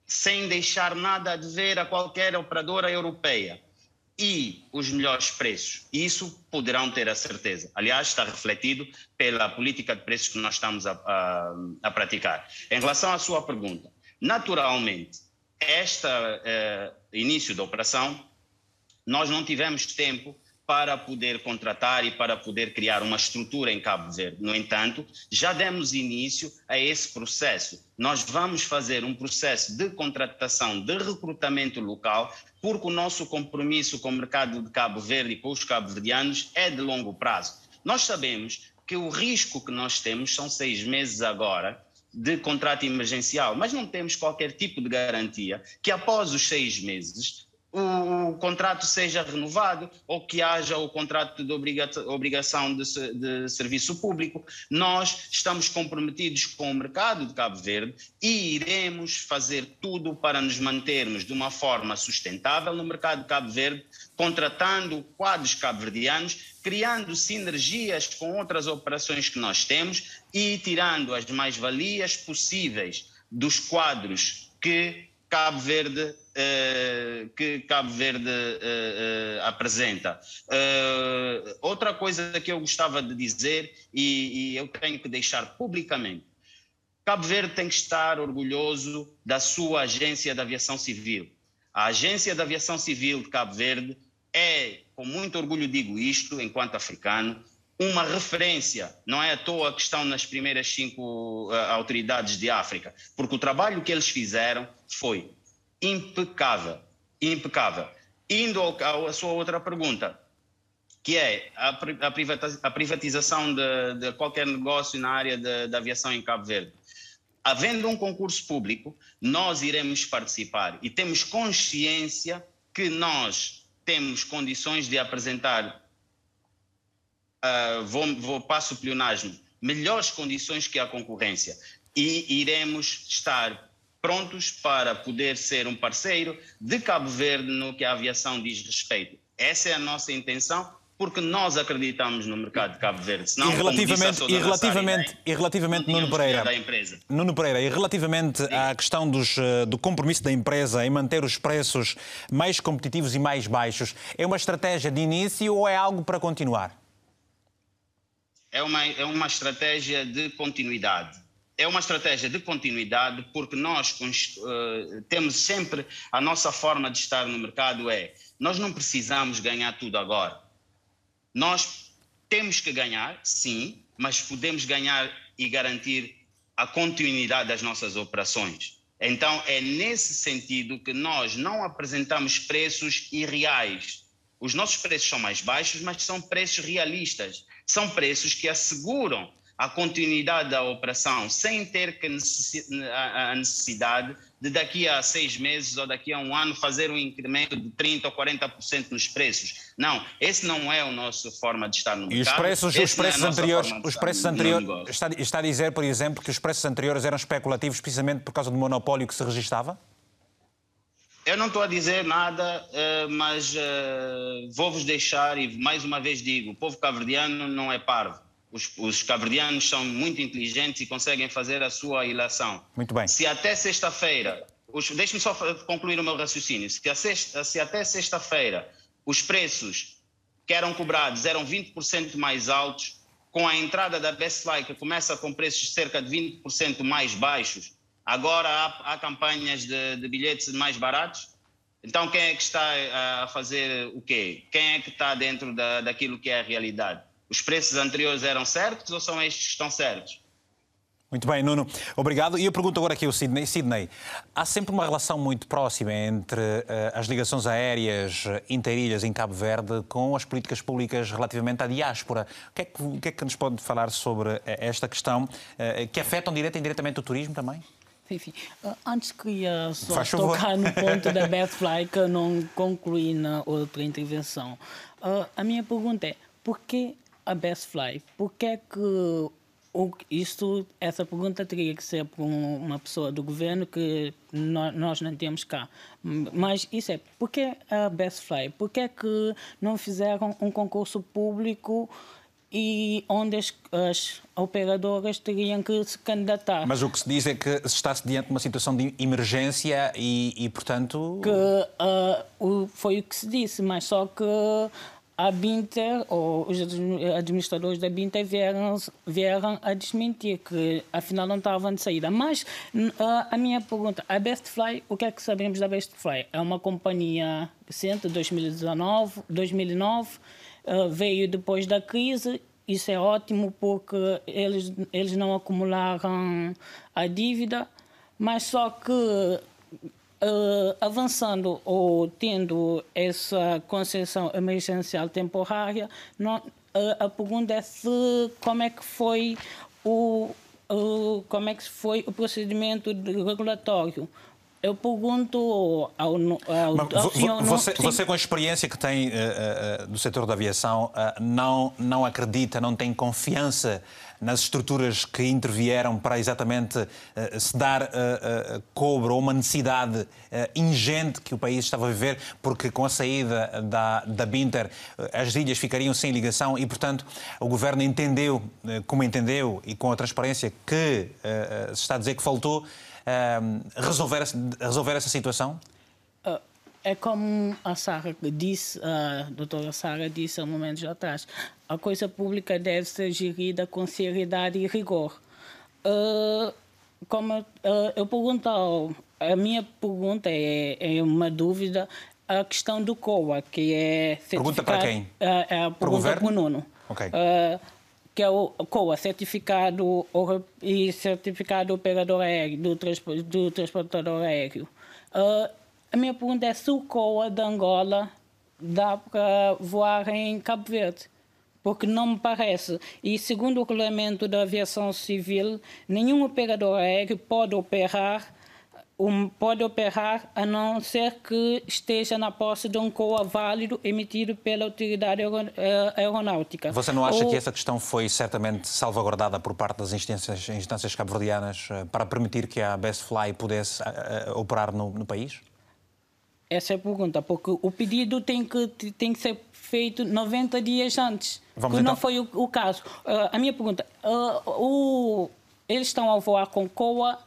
sem deixar nada a dever a qualquer operadora europeia e os melhores preços. Isso poderão ter a certeza. Aliás, está refletido pela política de preços que nós estamos a, a, a praticar. Em relação à sua pergunta, naturalmente, este eh, início da operação, nós não tivemos tempo para poder contratar e para poder criar uma estrutura em Cabo Verde. No entanto, já demos início a esse processo. Nós vamos fazer um processo de contratação, de recrutamento local, porque o nosso compromisso com o mercado de Cabo Verde e com os cabo-verdianos é de longo prazo. Nós sabemos que o risco que nós temos são seis meses agora de contrato emergencial, mas não temos qualquer tipo de garantia que após os seis meses o, contrato seja renovado ou que haja o contrato de obriga obrigação de, de, serviço público. Nós estamos comprometidos com o mercado de Cabo Verde e iremos fazer tudo para nos mantermos de uma forma sustentável no mercado de Cabo Verde, contratando quadros cabo-verdianos, criando sinergias com outras operações que nós temos e tirando as mais-valias possíveis dos quadros que Cabo Verde uh, que Cabo Verde uh, uh, apresenta. outra coisa que eu gostava de dizer e, e eu tenho que deixar publicamente, Cabo Verde tem que estar orgulhoso da sua agência de aviação civil. A agência de aviação civil de Cabo Verde é, com muito orgulho digo isto, enquanto africano, uma referência. Não é à toa que estão nas primeiras cinco uh, autoridades de África, porque o trabalho que eles fizeram foi impecável, impecável. Indo ao, à sua outra pergunta, que é a, privatização de, de, qualquer negócio na área da aviação em Cabo Verde. Havendo um concurso público, nós iremos participar e temos consciência que nós temos condições de apresentar, uh, vou, vou passo o pleonasmo, melhores condições que a concorrência e iremos estar prontos para poder ser um parceiro de Cabo Verde no que a aviação diz respeito. Essa é a nossa intenção, porque nós acreditamos no mercado de Cabo Verde. Senão, e relativamente, e relativamente, e relativamente Nuno Pereira, Nuno Pereira, e relativamente Sim. à questão dos, eh, do compromisso da empresa em manter os preços mais competitivos e mais baixos, é uma estratégia de início ou é algo para continuar? É uma, é uma estratégia de continuidade é uma estratégia de continuidade porque nós uh, temos sempre a nossa forma de estar no mercado é nós não precisamos ganhar tudo agora. Nós temos que ganhar, sim, mas podemos ganhar e garantir a continuidade das nossas operações. Então é nesse sentido que nós não apresentamos preços irreais. Os nossos preços são mais baixos, mas são preços realistas. São preços que asseguram a continuidade da operação sem ter a necessidade de daqui a seis meses ou daqui a um ano fazer um incremento de 30% ou 40% nos preços. Não, esse não é a nossa forma de estar no mercado. E os preços, os preços é anteriores, os preços anteriores está, está, a dizer, por exemplo, que os preços anteriores eram especulativos precisamente por causa do monopólio que se registava? Eu não estou a dizer nada, eh, mas eh, vou-vos deixar e mais uma vez digo, o povo caverdiano não é parvo os, os caverdianos são muito inteligentes e conseguem fazer a sua ilação. Muito bem. Se até sexta-feira, deixe-me só concluir o meu raciocínio, se, sexta, se até sexta-feira os preços que eram cobrados eram 20% mais altos, com a entrada da Bestfly, que começa com preços cerca de 20% mais baixos, agora há, há campanhas de, de, bilhetes mais baratos. Então, quem é que está a fazer o quê? Quem é que está dentro da, daquilo que é a realidade? os preços anteriores eram certos ou são estes que estão certos? Muito bem, Nuno. Obrigado. E eu pergunto agora aqui ao Sidney. Sidney, há sempre uma relação muito próxima entre uh, as ligações aéreas interilhas em Cabo Verde com as políticas públicas relativamente à diáspora. O que é que, que, é que nos pode falar sobre eh, esta questão uh, que afetam direta e indiretamente o turismo também? Enfim, antes queria só tocar no ponto da *laughs* Bethfly que eu não concluí na outra intervenção. Uh, a minha pergunta é, por que a Best Fly, por que é que o, isto, essa pergunta teria que ser por uma pessoa do governo que nós, nós não temos cá. Mas isso é, por que a Best Fly? Por que é que não fizeram um concurso público e onde as, as, operadoras teriam que se candidatar. Mas o que se diz é que está-se diante de uma situação de emergência e, e portanto... Que uh, foi o que se disse, mas só que a Binter, ou os administradores da Binter vieram, vieram a desmentir que afinal não estavam de saída. Mas a, a minha pergunta, a Bestfly, o que é que sabemos da Bestfly? É uma companhia recente, 2019, 2009, uh, veio depois da crise. Isso é ótimo porque eles, eles não acumularam a dívida, mas só que Uh, avançando ou tendo essa concessão emergencial temporária, não, uh, a pergunta é se como é que foi o como é que foi o procedimento regulatório. Eu pergunto ao, ao, ao senhor... Você, você, com a experiência que tem do setor da aviação, não, não acredita, não tem confiança nas estruturas que intervieram para exatamente uh, se dar uh, uh, cobro a uma necessidade uh, ingente que o país estava a viver, porque com a saída da, da Binter as ilhas ficariam sem ligação e, portanto, o governo entendeu, como entendeu e com a transparência que se está a dizer que faltou, resolver, resolver essa situação? É como a Sara disse, a doutora Sara disse há momentos atrás, a coisa pública deve ser gerida com seriedade e rigor. Uh, como uh, eu pergunto, a minha pergunta é, é, uma dúvida, a questão do COA, que é... Pergunta para quem? Uh, é a pergunta para o Nuno. Okay. Que é o COA, certificado, e certificado operador aéreo, do, do transportador aéreo. A minha pergunta é se o COA de Angola dá para voar em Cabo Verde. Porque não me parece. E segundo o regulamento da aviação civil, nenhum operador aéreo pode operar pode operar a não ser que esteja na posse de um COA válido emitido pela autoridade eh, aeronáutica. Você não acha Ou... que essa questão foi certamente salvaguardada por parte das instâncias, instâncias cabo-verdianas eh, para permitir que a Best Fly pudesse uh, operar no, no, país? Essa é a pergunta, porque o pedido tem que, tem que ser feito 90 dias antes, Vamos que então... não foi o, o caso. Uh, a minha pergunta, uh, o, eles estão a voar com COA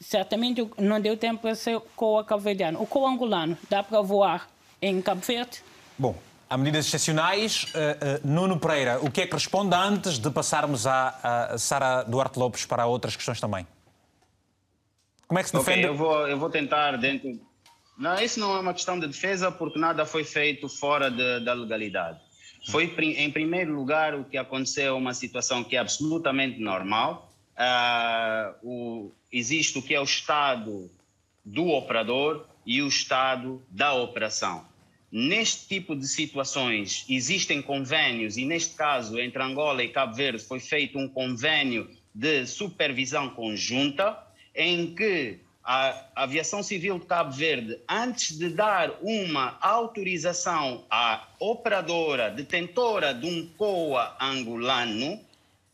certamente não deu tempo para ser coa cabo-verdiano. O coa angolano dá para voar em Cabo Verde? Bom, há medidas excepcionais. Uh, uh, Nuno Pereira, o que é que responde antes de passarmos a, a Sara Duarte Lopes para outras questões também? Como é que se defende? Okay, eu, vou, eu vou tentar dentro... Não, isso não é uma questão de defesa porque nada foi feito fora de, da legalidade. Foi, em primeiro lugar, o que aconteceu uma situação que é absolutamente normal, uh, o, existe o que é o estado do operador e o estado da operação. Neste tipo de situações, existem convênios, e neste caso, entre Angola e Cabo Verde, foi feito um convênio de supervisão conjunta, em que a Aviação Civil de Cabo Verde, antes de dar uma autorização à operadora detentora de um COA angolano,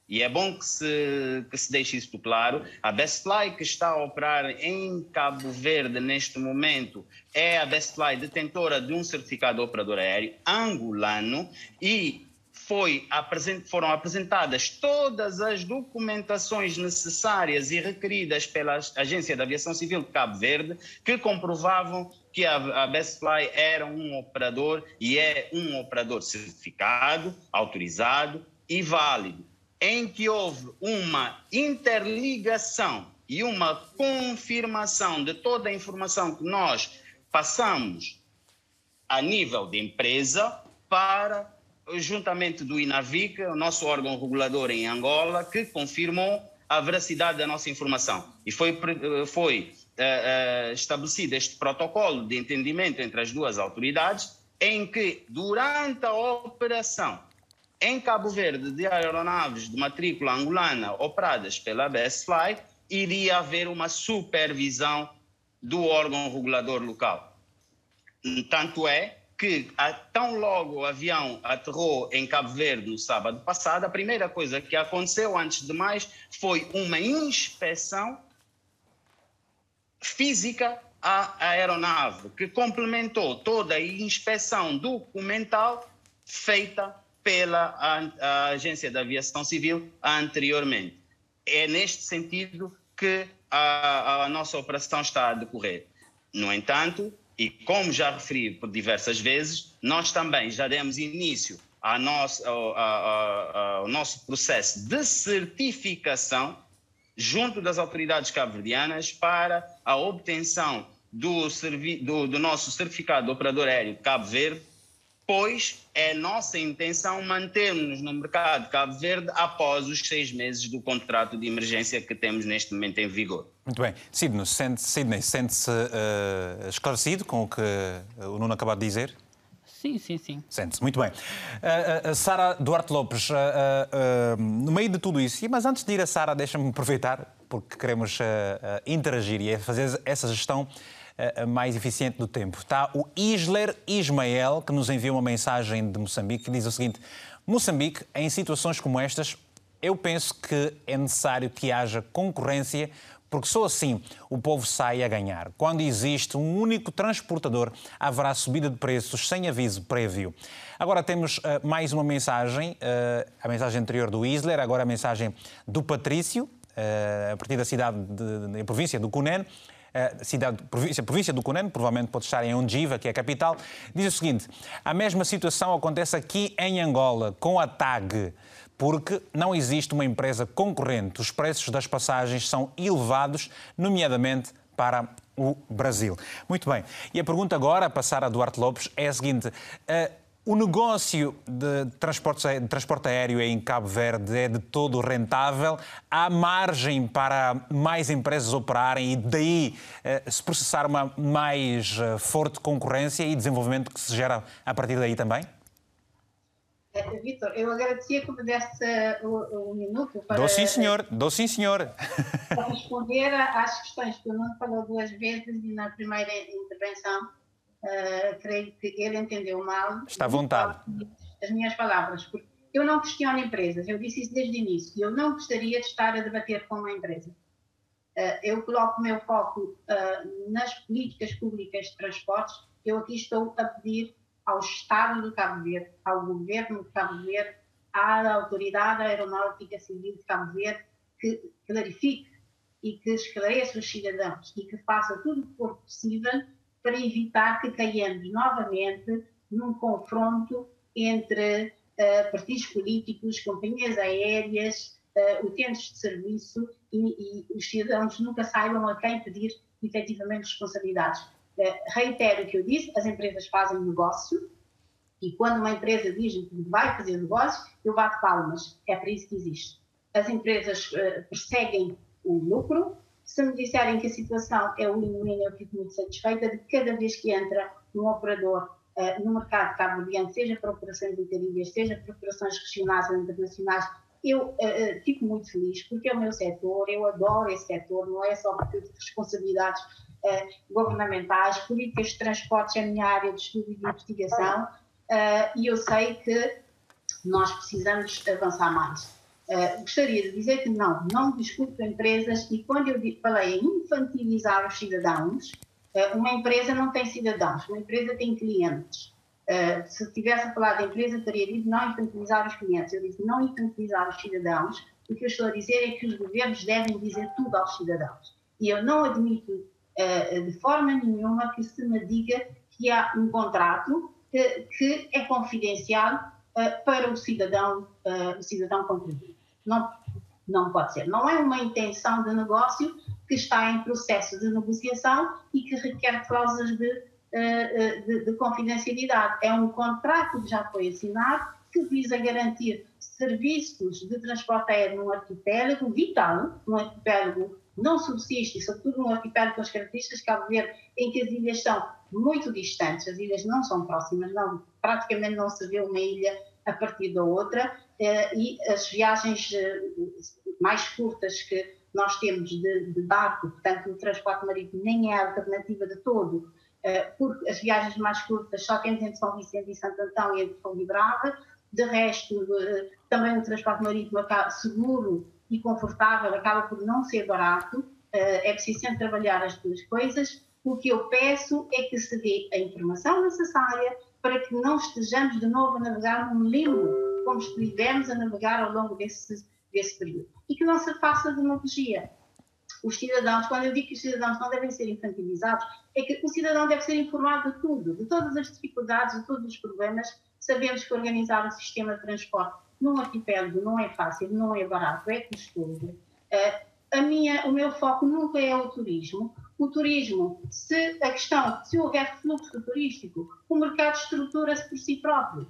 e é bom que se, que se deixe isso claro. A Bestfly que está a operar em Cabo Verde neste momento é a Bestfly detentora de um certificado de operador aéreo angolano e foi, foram apresentadas todas as documentações necessárias e requeridas pela Agência de Aviação Civil de Cabo Verde que comprovavam que a, a Bestfly era um operador e é um operador certificado, autorizado e válido em que houve uma interligação e uma confirmação de toda a informação que nós passamos a nível de empresa para, juntamente do INAVIC, o nosso órgão regulador em Angola, que confirmou a veracidade da nossa informação. E foi, foi uh, uh, estabelecido este protocolo de entendimento entre as duas autoridades, em que, durante a operação em Cabo Verde, de aeronaves de matrícula angolana operadas pela BSFly, iria haver uma supervisão do órgão regulador local. Tanto é que, tão logo o avião aterrou em Cabo Verde no sábado passado, a primeira coisa que aconteceu, antes de mais, foi uma inspeção física à aeronave, que complementou toda a inspeção documental feita pela a, a Agência da Aviação Civil anteriormente. É neste sentido que a, a nossa operação está a decorrer. No entanto, e como já referi por diversas vezes, nós também já demos início ao nosso, ao, nosso processo de certificação junto das autoridades cabo-verdianas para a obtenção do, do, do nosso certificado de operador aéreo Cabo Verde pois é nossa intenção manter-nos no mercado de Cabo Verde após os seis meses do contrato de emergência que temos neste momento em vigor. Muito bem. Sidney, sente-se sente uh, esclarecido com o que o Nuno acabou de dizer? Sim, sim, sim. Sente-se, muito bem. Uh, uh, Sara Duarte Lopes, uh, no meio de tudo isso, mas antes de ir a Sara, deixa-me aproveitar, porque queremos interagir e fazer essa gestão mais eficiente do tempo. Está o Isler Ismael, que nos enviou uma mensagem de Moçambique, que diz o seguinte: Moçambique, em situações como estas, eu penso que é necessário que haja concorrência, porque só assim o povo sai a ganhar. Quando existe um único transportador, haverá subida de preços sem aviso prévio. Agora temos uh, mais uma mensagem, uh, a mensagem anterior do Isler, agora a mensagem do Patrício, uh, a partir da cidade, da província do Cunene cidade, província, província do Cunene, provavelmente pode estar em Ondiva, que é a capital, diz o seguinte: a mesma situação acontece aqui em Angola, com a TAG porque não existe uma empresa concorrente. Os preços das passagens são elevados, nomeadamente para o Brasil. Muito bem. E a pergunta agora, a passar a Duarte Lopes, é a seguinte. Uh, o negócio de transporte, de transporte aéreo em Cabo Verde é de todo rentável? Há margem para mais empresas operarem e daí eh, se processar uma mais eh, forte concorrência e desenvolvimento que se gera a partir daí também? Uh, Vitor, eu agradecia que me desse uh, um minuto para... Dou sim, senhor. Dou sim, senhor. Para responder às questões que o Nuno falou duas vezes e na primeira intervenção, uh, creio que ele entendeu mal. Está à vontade. As minhas palavras, porque eu não questiono empresas, eu disse isso desde o início. Eu não gostaria de estar a debater com uma empresa. eu coloco o meu foco nas políticas públicas de transportes. Eu aqui estou a pedir ao Estado do Cabo Verde, ao governo de Cabo Verde, à Autoridade Aeronáutica Civil de Cabo Verde, que clarifique e que esclareça os cidadãos e que faça tudo o que for possível para evitar que caiamos novamente num confronto entre uh, partidos políticos, companhias aéreas, uh, utentes de serviço e, e, os cidadãos nunca saibam a quem pedir efetivamente responsabilidades. Eh, reitero o que eu disse, as empresas fazem negócio e quando uma empresa diz que vai fazer negócio, eu bato palmas. É para isso que existe. As empresas uh, perseguem o lucro. Se me disserem que a situação é win-win, eu fico muito satisfeita de cada vez que entra um operador uh, no mercado cabo-verdiano, seja para operações intercâmbios, seja para operações regionais ou internacionais, eu uh, fico muito feliz porque é o meu setor, eu adoro esse setor, não é só porque eu responsabilidades uh, governamentais, políticas de transportes é a minha área de estudo e de investigação e eu sei que nós precisamos avançar mais. Uh, gostaria de dizer que não, não discuto empresas e quando eu falei em infantilizar os cidadãos, uma empresa não tem cidadãos, uma empresa tem clientes. Uh, se tivesse a falar de empresa, teria dito não infantilizar os clientes. Eu disse não infantilizar os cidadãos. O que eu estou a dizer é que os governos devem dizer tudo aos cidadãos. E eu não admito uh, de forma nenhuma que se me diga que há um contrato que, que é confidencial uh, para o cidadão, uh, o cidadão contribuinte. Não, não pode ser. Não é uma intenção de negócio que está em processo de negociação e que requer cláusulas de, de, de confidencialidade. É um contrato que já foi assinado que visa garantir serviços de transporte aéreo num arquipélago vital, num arquipélago não subsiste, sobretudo num arquipélago com as características de Cabo Verde, em que as ilhas são muito distantes, as ilhas não são próximas, não, praticamente não se vê uma ilha a partir da outra, eh, e as viagens eh, mais curtas que nós temos de, de barco, portanto, o transporte marítimo nem é a alternativa de todo, eh, porque as viagens mais curtas só temos entre São Vicente e Santo Antão e entre São Brava, de resto, também o transporte marítimo seguro e confortável acaba por não ser barato, eh, é preciso sempre trabalhar as duas coisas. O que eu peço é que se dê a informação necessária para que não estejamos de novo a navegar num limbo, como estivemos a navegar ao longo desse, desse período. E que não se faça demagogia. Os cidadãos, quando eu digo que os cidadãos não devem ser infantilizados, é que o cidadão deve ser informado de tudo, de todas as dificuldades, de todos os problemas. Sabemos que organizar o sistema de transporte num arquipélago não é fácil, não é barato, é custoso. Uh, a minha, o meu foco nunca é o turismo. O turismo, se a questão, se houver fluxo turístico, o mercado estrutura-se por si próprio.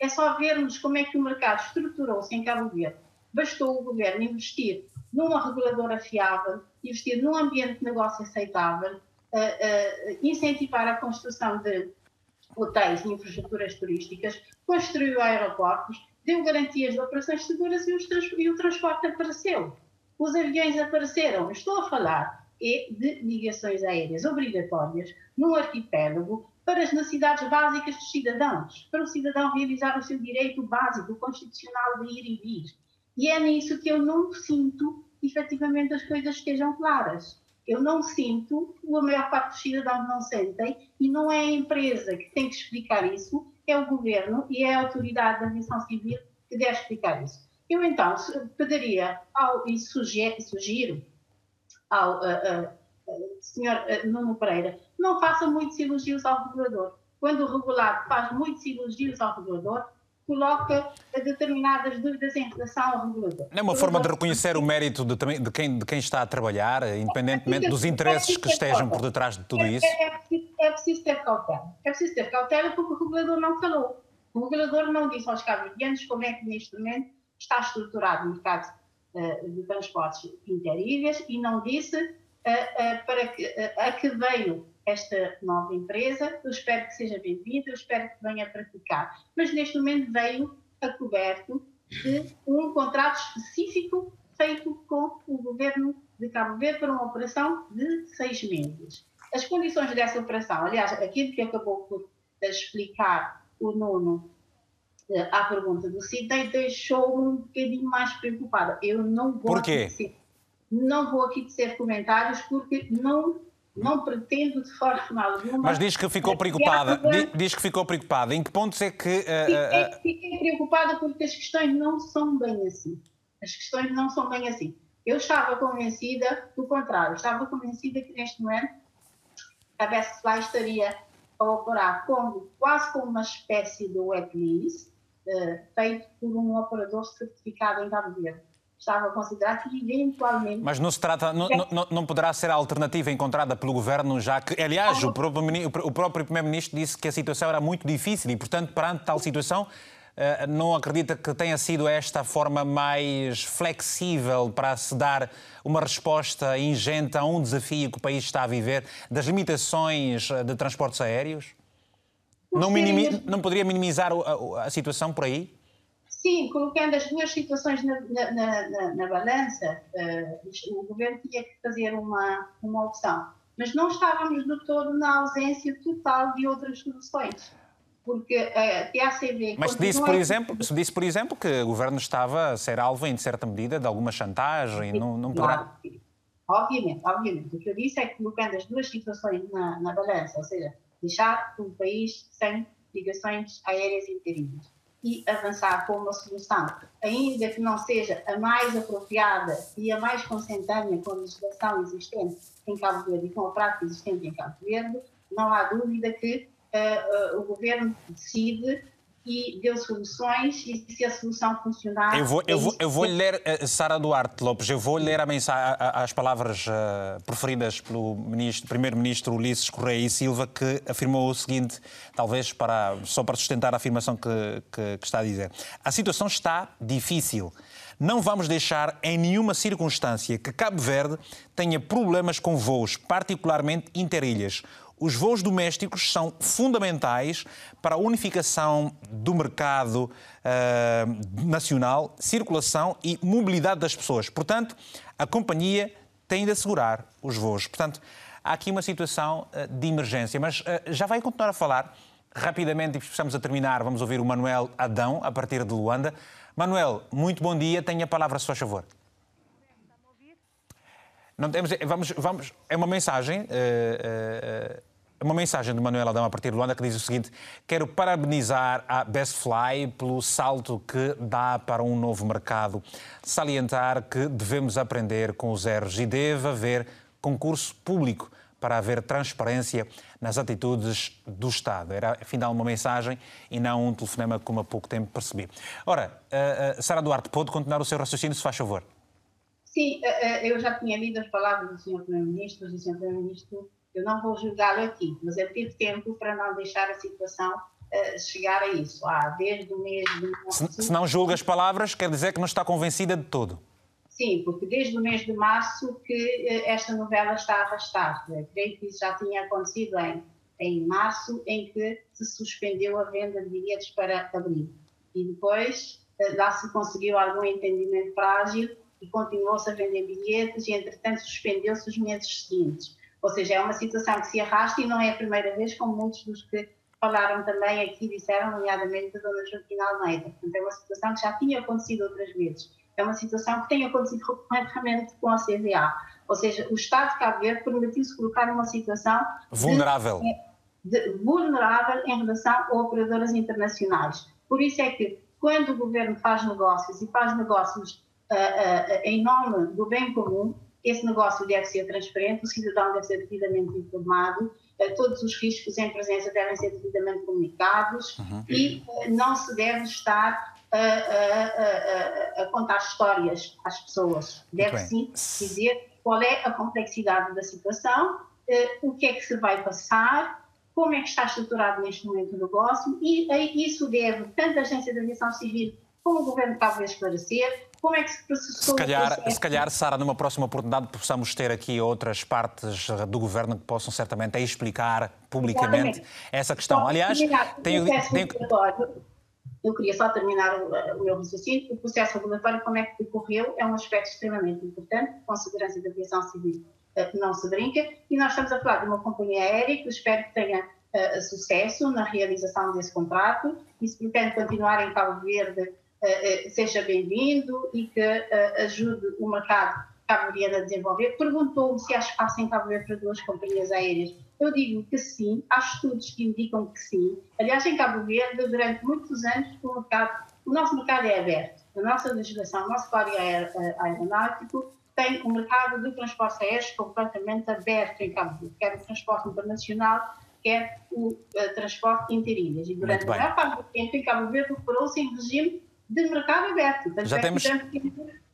É só vermos como é que o mercado estruturou-se em Cabo Verde. Bastou o governo investir numa reguladora fiável, investir num ambiente de negócio aceitável, uh, uh, incentivar a construção de hotéis e infraestruturas turísticas, construiu aeroportos, deu garantias de operações seguras e, e o transporte apareceu. Os aviões apareceram. Estou a falar de ligações aéreas obrigatórias num arquipélago para as necessidades básicas dos cidadãos, para o cidadão realizar o seu direito básico constitucional de ir e vir. E é nisso que eu não sinto efetivamente as coisas estejam claras. Eu não sinto, a maior parte dos cidadãos não sentem, e não é a empresa que tem que explicar isso, é o governo e é a autoridade da aviação civil que deve explicar isso. Eu então pediria ao, e sugiro, sugiro ao uh, uh, senhor uh, Nuno Pereira, não faça muitos elogios ao regulador. Quando o regulado faz muitos elogios ao regulador, coloca determinadas dúvidas em relação ao regulador. Não é uma forma de reconhecer o mérito de, de, quem, de quem está a trabalhar, independentemente dos interesses que estejam por detrás de tudo isso? É, é, é preciso ter cautela. É preciso ter cautela porque o regulador não falou. O regulador não disse aos cabo-verdianos como é que neste momento está estruturado o mercado de transportes interíveis e não disse para que, a que veio esta nova empresa. Eu espero que seja bem-vinda, eu espero que venha praticar. Mas neste momento veio a coberto de um contrato específico feito com o governo de Cabo Verde para uma operação de seis meses. As condições dessa operação, aliás, aquilo que acabou por explicar o Nuno eh, à pergunta do Sidney deixou-me um bocadinho mais preocupada. Eu não vou Por quê? Não vou aqui dizer comentários porque não não pretendo de forma alguma. Mas diz que ficou preocupada. Diz que ficou preocupada. Em que pontos é que. Uh, fiquei, fiquei preocupada porque as questões não são bem assim. As questões não são bem assim. Eu estava convencida do contrário. Estava convencida que neste momento a Bestfly estaria a operar como, quase como uma espécie de web lease, uh, feito por um operador certificado em Cabo Verde estava a considerar que eventualmente. Mas não se trata, não, não, não poderá ser a alternativa encontrada pelo governo, já que, aliás, o próprio, o próprio Primeiro-Ministro disse que a situação era muito difícil e, portanto, perante tal situação, eh, não acredita que tenha sido esta a forma mais flexível para se dar uma resposta ingente a um desafio que o país está a viver, das limitações eh, de transportes aéreos? Não, minimi, não poderia minimizar a situação por aí? Sim, colocando as duas situações na, na, na, na balança, uh, o governo tinha que fazer uma, uma opção. Mas não estávamos do todo na ausência total de outras soluções. Porque a TACV. Mas se disse, por exemplo, se disse, por exemplo, que o governo estava a ser alvo, em certa medida, de alguma chantagem, Sim, não, não poderá. Claro. Obviamente, obviamente. O que eu disse é que colocando as duas situações na, na balança, ou seja, deixar o país sem ligações aéreas interinas e avançar com uma solução, ainda que não seja a mais apropriada e a mais consentânea com a legislação existente em Cabo Verde e com a prática existente em Cabo Verde, não há dúvida que uh, uh, o governo decide e deu soluções e se a solução funcionar... Eu vou, eu vou, eu vou ler, uh, Sara Duarte Lopes, eu vou ler a mensagem, as palavras uh, preferidas pelo primeiro-ministro Ulisses Correia e Silva, que afirmou o seguinte, talvez para, só para sustentar a afirmação que, que, que está a dizer. A situação está difícil. Não vamos deixar em nenhuma circunstância que Cabo Verde tenha problemas com voos, particularmente interilhas. Os voos domésticos são fundamentais para a unificação do mercado uh, nacional, circulação e mobilidade das pessoas. Portanto, a companhia tem de assegurar os voos. Portanto, há aqui uma situação uh, de emergência. Mas uh, já vai continuar a falar. Rapidamente, e estamos a terminar, vamos ouvir o Manuel Adão, a partir de Luanda. Manuel, muito bom dia. Tenha a palavra, se faz favor. Não temos, vamos, vamos, é uma mensagem, uh, uh, uma mensagem de Manuel Adão a partir de Luanda que diz o seguinte: Quero parabenizar a Bestfly pelo salto que dá para um novo mercado. Salientar que devemos aprender com os erros e deve haver concurso público para haver transparência nas atitudes do Estado. Era, afinal, uma mensagem e não um telefonema, como há pouco tempo percebi. Ora, uh, uh, Sara Duarte, pode continuar o seu raciocínio, se faz favor. Sim, eh, eu já tinha lido as palavras do Sr. Primeiro-Ministro, do Sr. Primeiro-Ministro, eu não vou julgá-lo aqui, mas ele teve tempo para não deixar a situação uh, chegar a isso. Ah, desde o mês de março... Se, se não julga as palavras, quer dizer que não está convencida de todo. Sim, porque desde o mês de março que esta novela está a arrastar. Creio que isso já tinha acontecido em, em março, em que se suspendeu a venda de bilhetes para abril. E depois lá se conseguiu algum entendimento frágil e continuou-se a vender bilhetes e, entretanto, suspendeu-se os meses seguintes. Ou seja, é uma situação que se arrasta e não é a primeira vez, como muitos dos que falaram também aqui disseram, nomeadamente a dona Joaquina Almeida. Portanto, é uma situação que já tinha acontecido outras vezes. É uma situação que tem acontecido recorrentemente com a CVA. Ou seja, o Estado de Cabo Verde permitiu-se colocar numa situação vulnerável. De, de, vulnerável em relação a operadoras internacionais. Por isso é que, quando o governo faz negócios e faz negócios em nome do bem comum, esse negócio deve ser transparente, o cidadão deve ser devidamente informado, todos os riscos em presença devem ser devidamente comunicados uhum. e não se deve estar a, a, a, a, contar histórias às pessoas. Deve sim dizer qual é a complexidade da situação, o que é que se vai passar, como é que está estruturado neste momento o negócio e isso deve tanto a Agência de Aviação Civil como o Governo talvez esclarecer, como é que se processou se calhar, Se calhar, Sara, numa próxima oportunidade possamos ter aqui outras partes do Governo que possam certamente explicar publicamente Exatamente. essa questão. Aliás, tenho, tenho, Eu queria só terminar o, o meu raciocínio. O processo regulatório, como é que decorreu, é um aspecto extremamente importante, com segurança da aviação civil não se brinca, e nós estamos a falar de uma companhia aérea que espero que tenha uh, sucesso na realização desse contrato e se pretende continuar em Cabo Verde, seja bem-vindo e que ajude o mercado cabo-verdiano a desenvolver. Perguntou-me se há espaço em Cabo Verde para duas companhias aéreas. Eu digo que sim, há estudos que indicam que sim. Aliás, em Cabo Verde, durante muitos anos, o, mercado, o nosso mercado é aberto. A nossa legislação, o nosso código aeronáutico tem o mercado de transporte aéreo completamente aberto em Cabo Verde, quer o transporte internacional, quer o uh, transporte interilhas. E durante a maior parte do tempo em Cabo Verde operou-se em regime de mercado aberto. Já é temos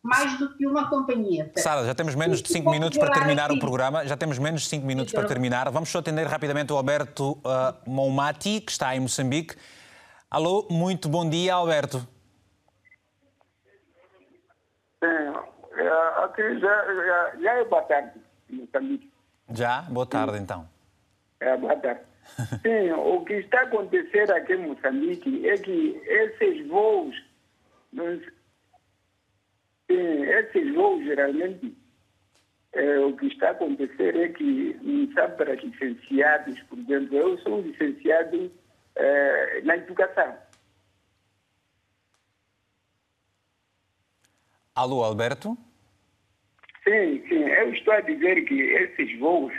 mais do que uma companhia. Sara, já temos menos de 5 minutos para terminar o programa. Já temos menos de 5 minutos para terminar. Vamos só atender rapidamente o Alberto uh, Moumati, que está em Moçambique. Alô, muito bom dia, Alberto. É, aqui já, já, já é boa tarde, Moçambique. Já? Boa tarde, então. É, boa tarde. *laughs* Sim, o que está acontecendo aqui em Moçambique é que esses voos, sim, esses voos geralmente, é, o que está acontecendo é que não são para licenciados, por exemplo, eu sou licenciado é, na educação. Alô, Alberto? Sim, sim. Eu estou a dizer que esses voos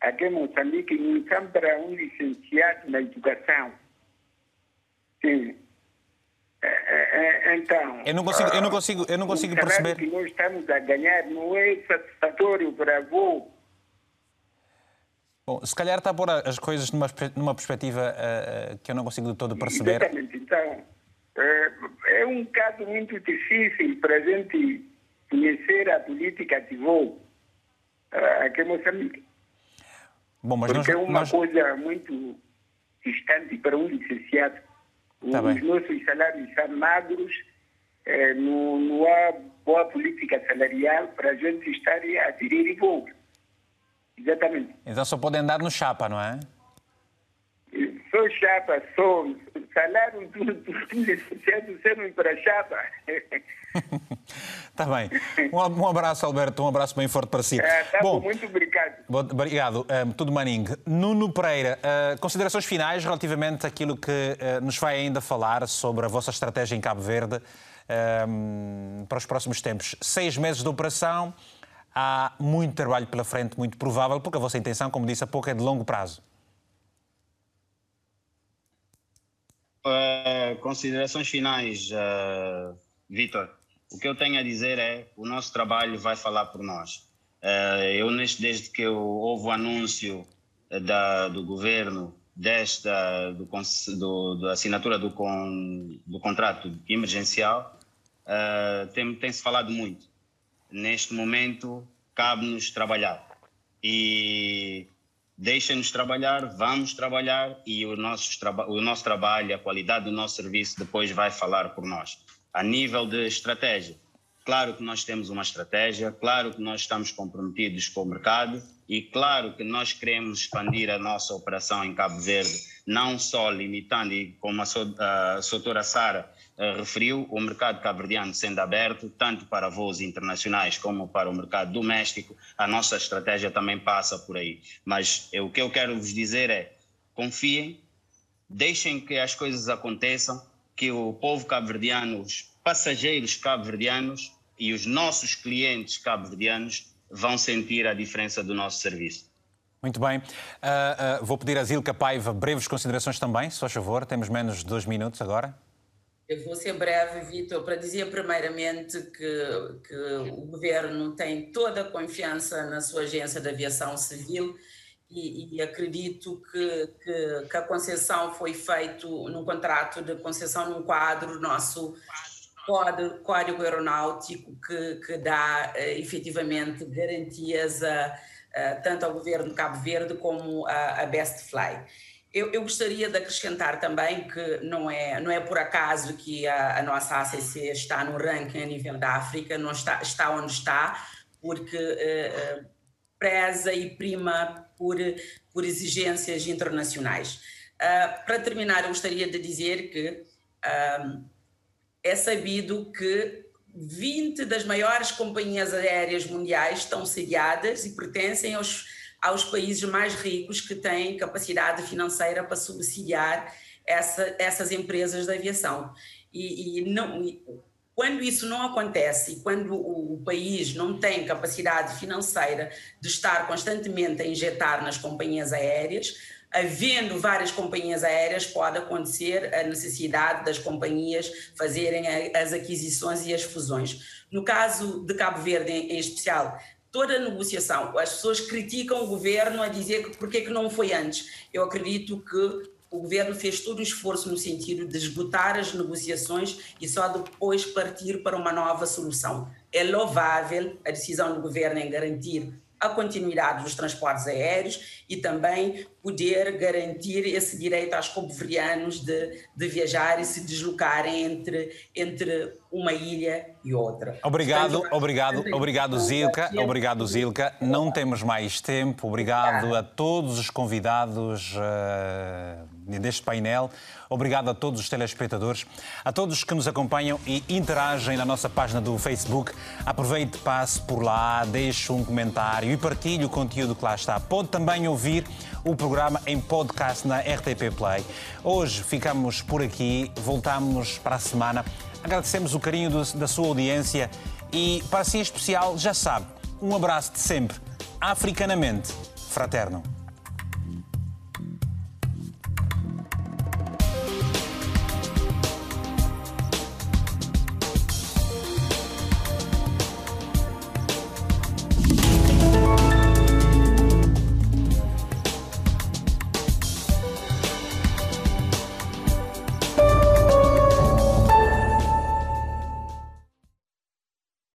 aqui em Moçambique não são para um licenciado na educação. Sim. É, é, é então. Eu não consigo, eu não consigo, eu não consigo perceber. que nós estamos a ganhar não é satisfatório para voo. Bom, se calhar está a pôr as coisas numa, numa perspectiva uh, que eu não consigo de todo perceber. Exatamente. Então, é, é um caso muito difícil para a gente conhecer a política de voo aqui em Moçambique. Bom, mas Porque nós, é uma nós... coisa muito distante para um licenciado. Tá Os bem. nossos salários são magros, eh, não, não há boa política salarial para a gente estar a aderir voos. Exatamente. Então só podem andar no chapa, não é? Sou chapa, sou salário do serve para chapa. Está *laughs* bem. Um, um abraço, Alberto, um abraço bem forte para si. É, tá Bom, bom, muito obrigado. Bom, Obrigado, um, tudo Maning. Nuno Pereira, uh, considerações finais relativamente àquilo que uh, nos vai ainda falar sobre a vossa estratégia em Cabo Verde um, para os próximos tempos. Seis meses de operação, há muito trabalho pela frente, muito provável, porque a vossa intenção, como disse há pouco, é de longo prazo. Uh, considerações finais, uh, Vitor. O que eu tenho a dizer é o nosso trabalho vai falar por nós. Uh, eu, neste, desde que eu, houve o anúncio da, do governo desta do, do, da assinatura do, con, do contrato emergencial, tem, tem-se falado muito. Neste momento, cabe-nos trabalhar. E deixem-nos trabalhar, vamos trabalhar e o nosso, o nosso trabalho, a qualidade do nosso serviço depois vai falar por nós. A nível de estratégia, claro que nós temos uma estratégia, claro que nós estamos comprometidos com o mercado e claro que nós queremos expandir a nossa operação em Cabo Verde, não só limitando, e como a, a doutora Sara referiu, o mercado cabo-verdiano sendo aberto, tanto para voos internacionais como para o mercado doméstico, a nossa estratégia também passa por aí. Mas eu, o que eu quero vos dizer é, confiem, deixem que as coisas aconteçam, que o povo cabo-verdiano, os passageiros cabo-verdianos e os nossos clientes cabo-verdianos vão sentir a diferença do nosso serviço. Muito bem. Uh, uh, vou pedir a Zilka Paiva breves considerações também, se faz favor. Temos menos de dois minutos agora. Eu vou ser breve, Vitor, para dizer primeiramente que, que o governo tem toda a confiança na sua agência de aviação civil e, e acredito que, que, que, a concessão foi feita num contrato de concessão num quadro nosso código aeronáutico que, que dá uh, efetivamente garantias a, a, tanto ao governo de Cabo Verde como a, a Best Fly. Eu, eu, gostaria de acrescentar também que não é, não é por acaso que a, a, nossa ACC está no ranking a nível da África, não está, está onde está, porque uh, preza e prima por, por exigências internacionais. Uh, para terminar, eu gostaria de dizer que é sabido que 20 das maiores companhias aéreas mundiais estão sediadas e pertencem aos, aos países mais ricos que têm capacidade financeira para subsidiar essa, essas empresas de aviação. E, e não, quando isso não acontece e quando o, o país não tem capacidade financeira de estar constantemente a injetar nas companhias aéreas, havendo várias companhias aéreas, pode acontecer a necessidade das companhias fazerem as aquisições e as fusões. No caso de Cabo Verde, em especial, toda a negociação, as pessoas criticam o governo a dizer que porque que não foi antes. Eu acredito que o governo fez todo o esforço no sentido de esgotar as negociações e só depois partir para uma nova solução. É louvável a decisão do governo em garantir a continuidade dos transportes aéreos e também poder garantir esse direito aos cabo-verdianos de, de viajar e se deslocarem entre, entre uma ilha e outra. Obrigado, Portanto, obrigado, obrigado Zilka, obrigado Zilka. Não temos mais tempo. Obrigado a todos os convidados uh, deste painel. Obrigado a todos os telespectadores, a todos que nos acompanham e interagem na nossa página do Facebook. Aproveite, passe por lá, deixe um comentário e partilhe o conteúdo que lá está. Pode também ouvir o programa em podcast na RTP Play. Hoje ficamos por aqui, voltamos para a semana. Agradecemos o carinho do, da sua audiência e, para si em especial, já sabe, um abraço de sempre, africanamente fraterno.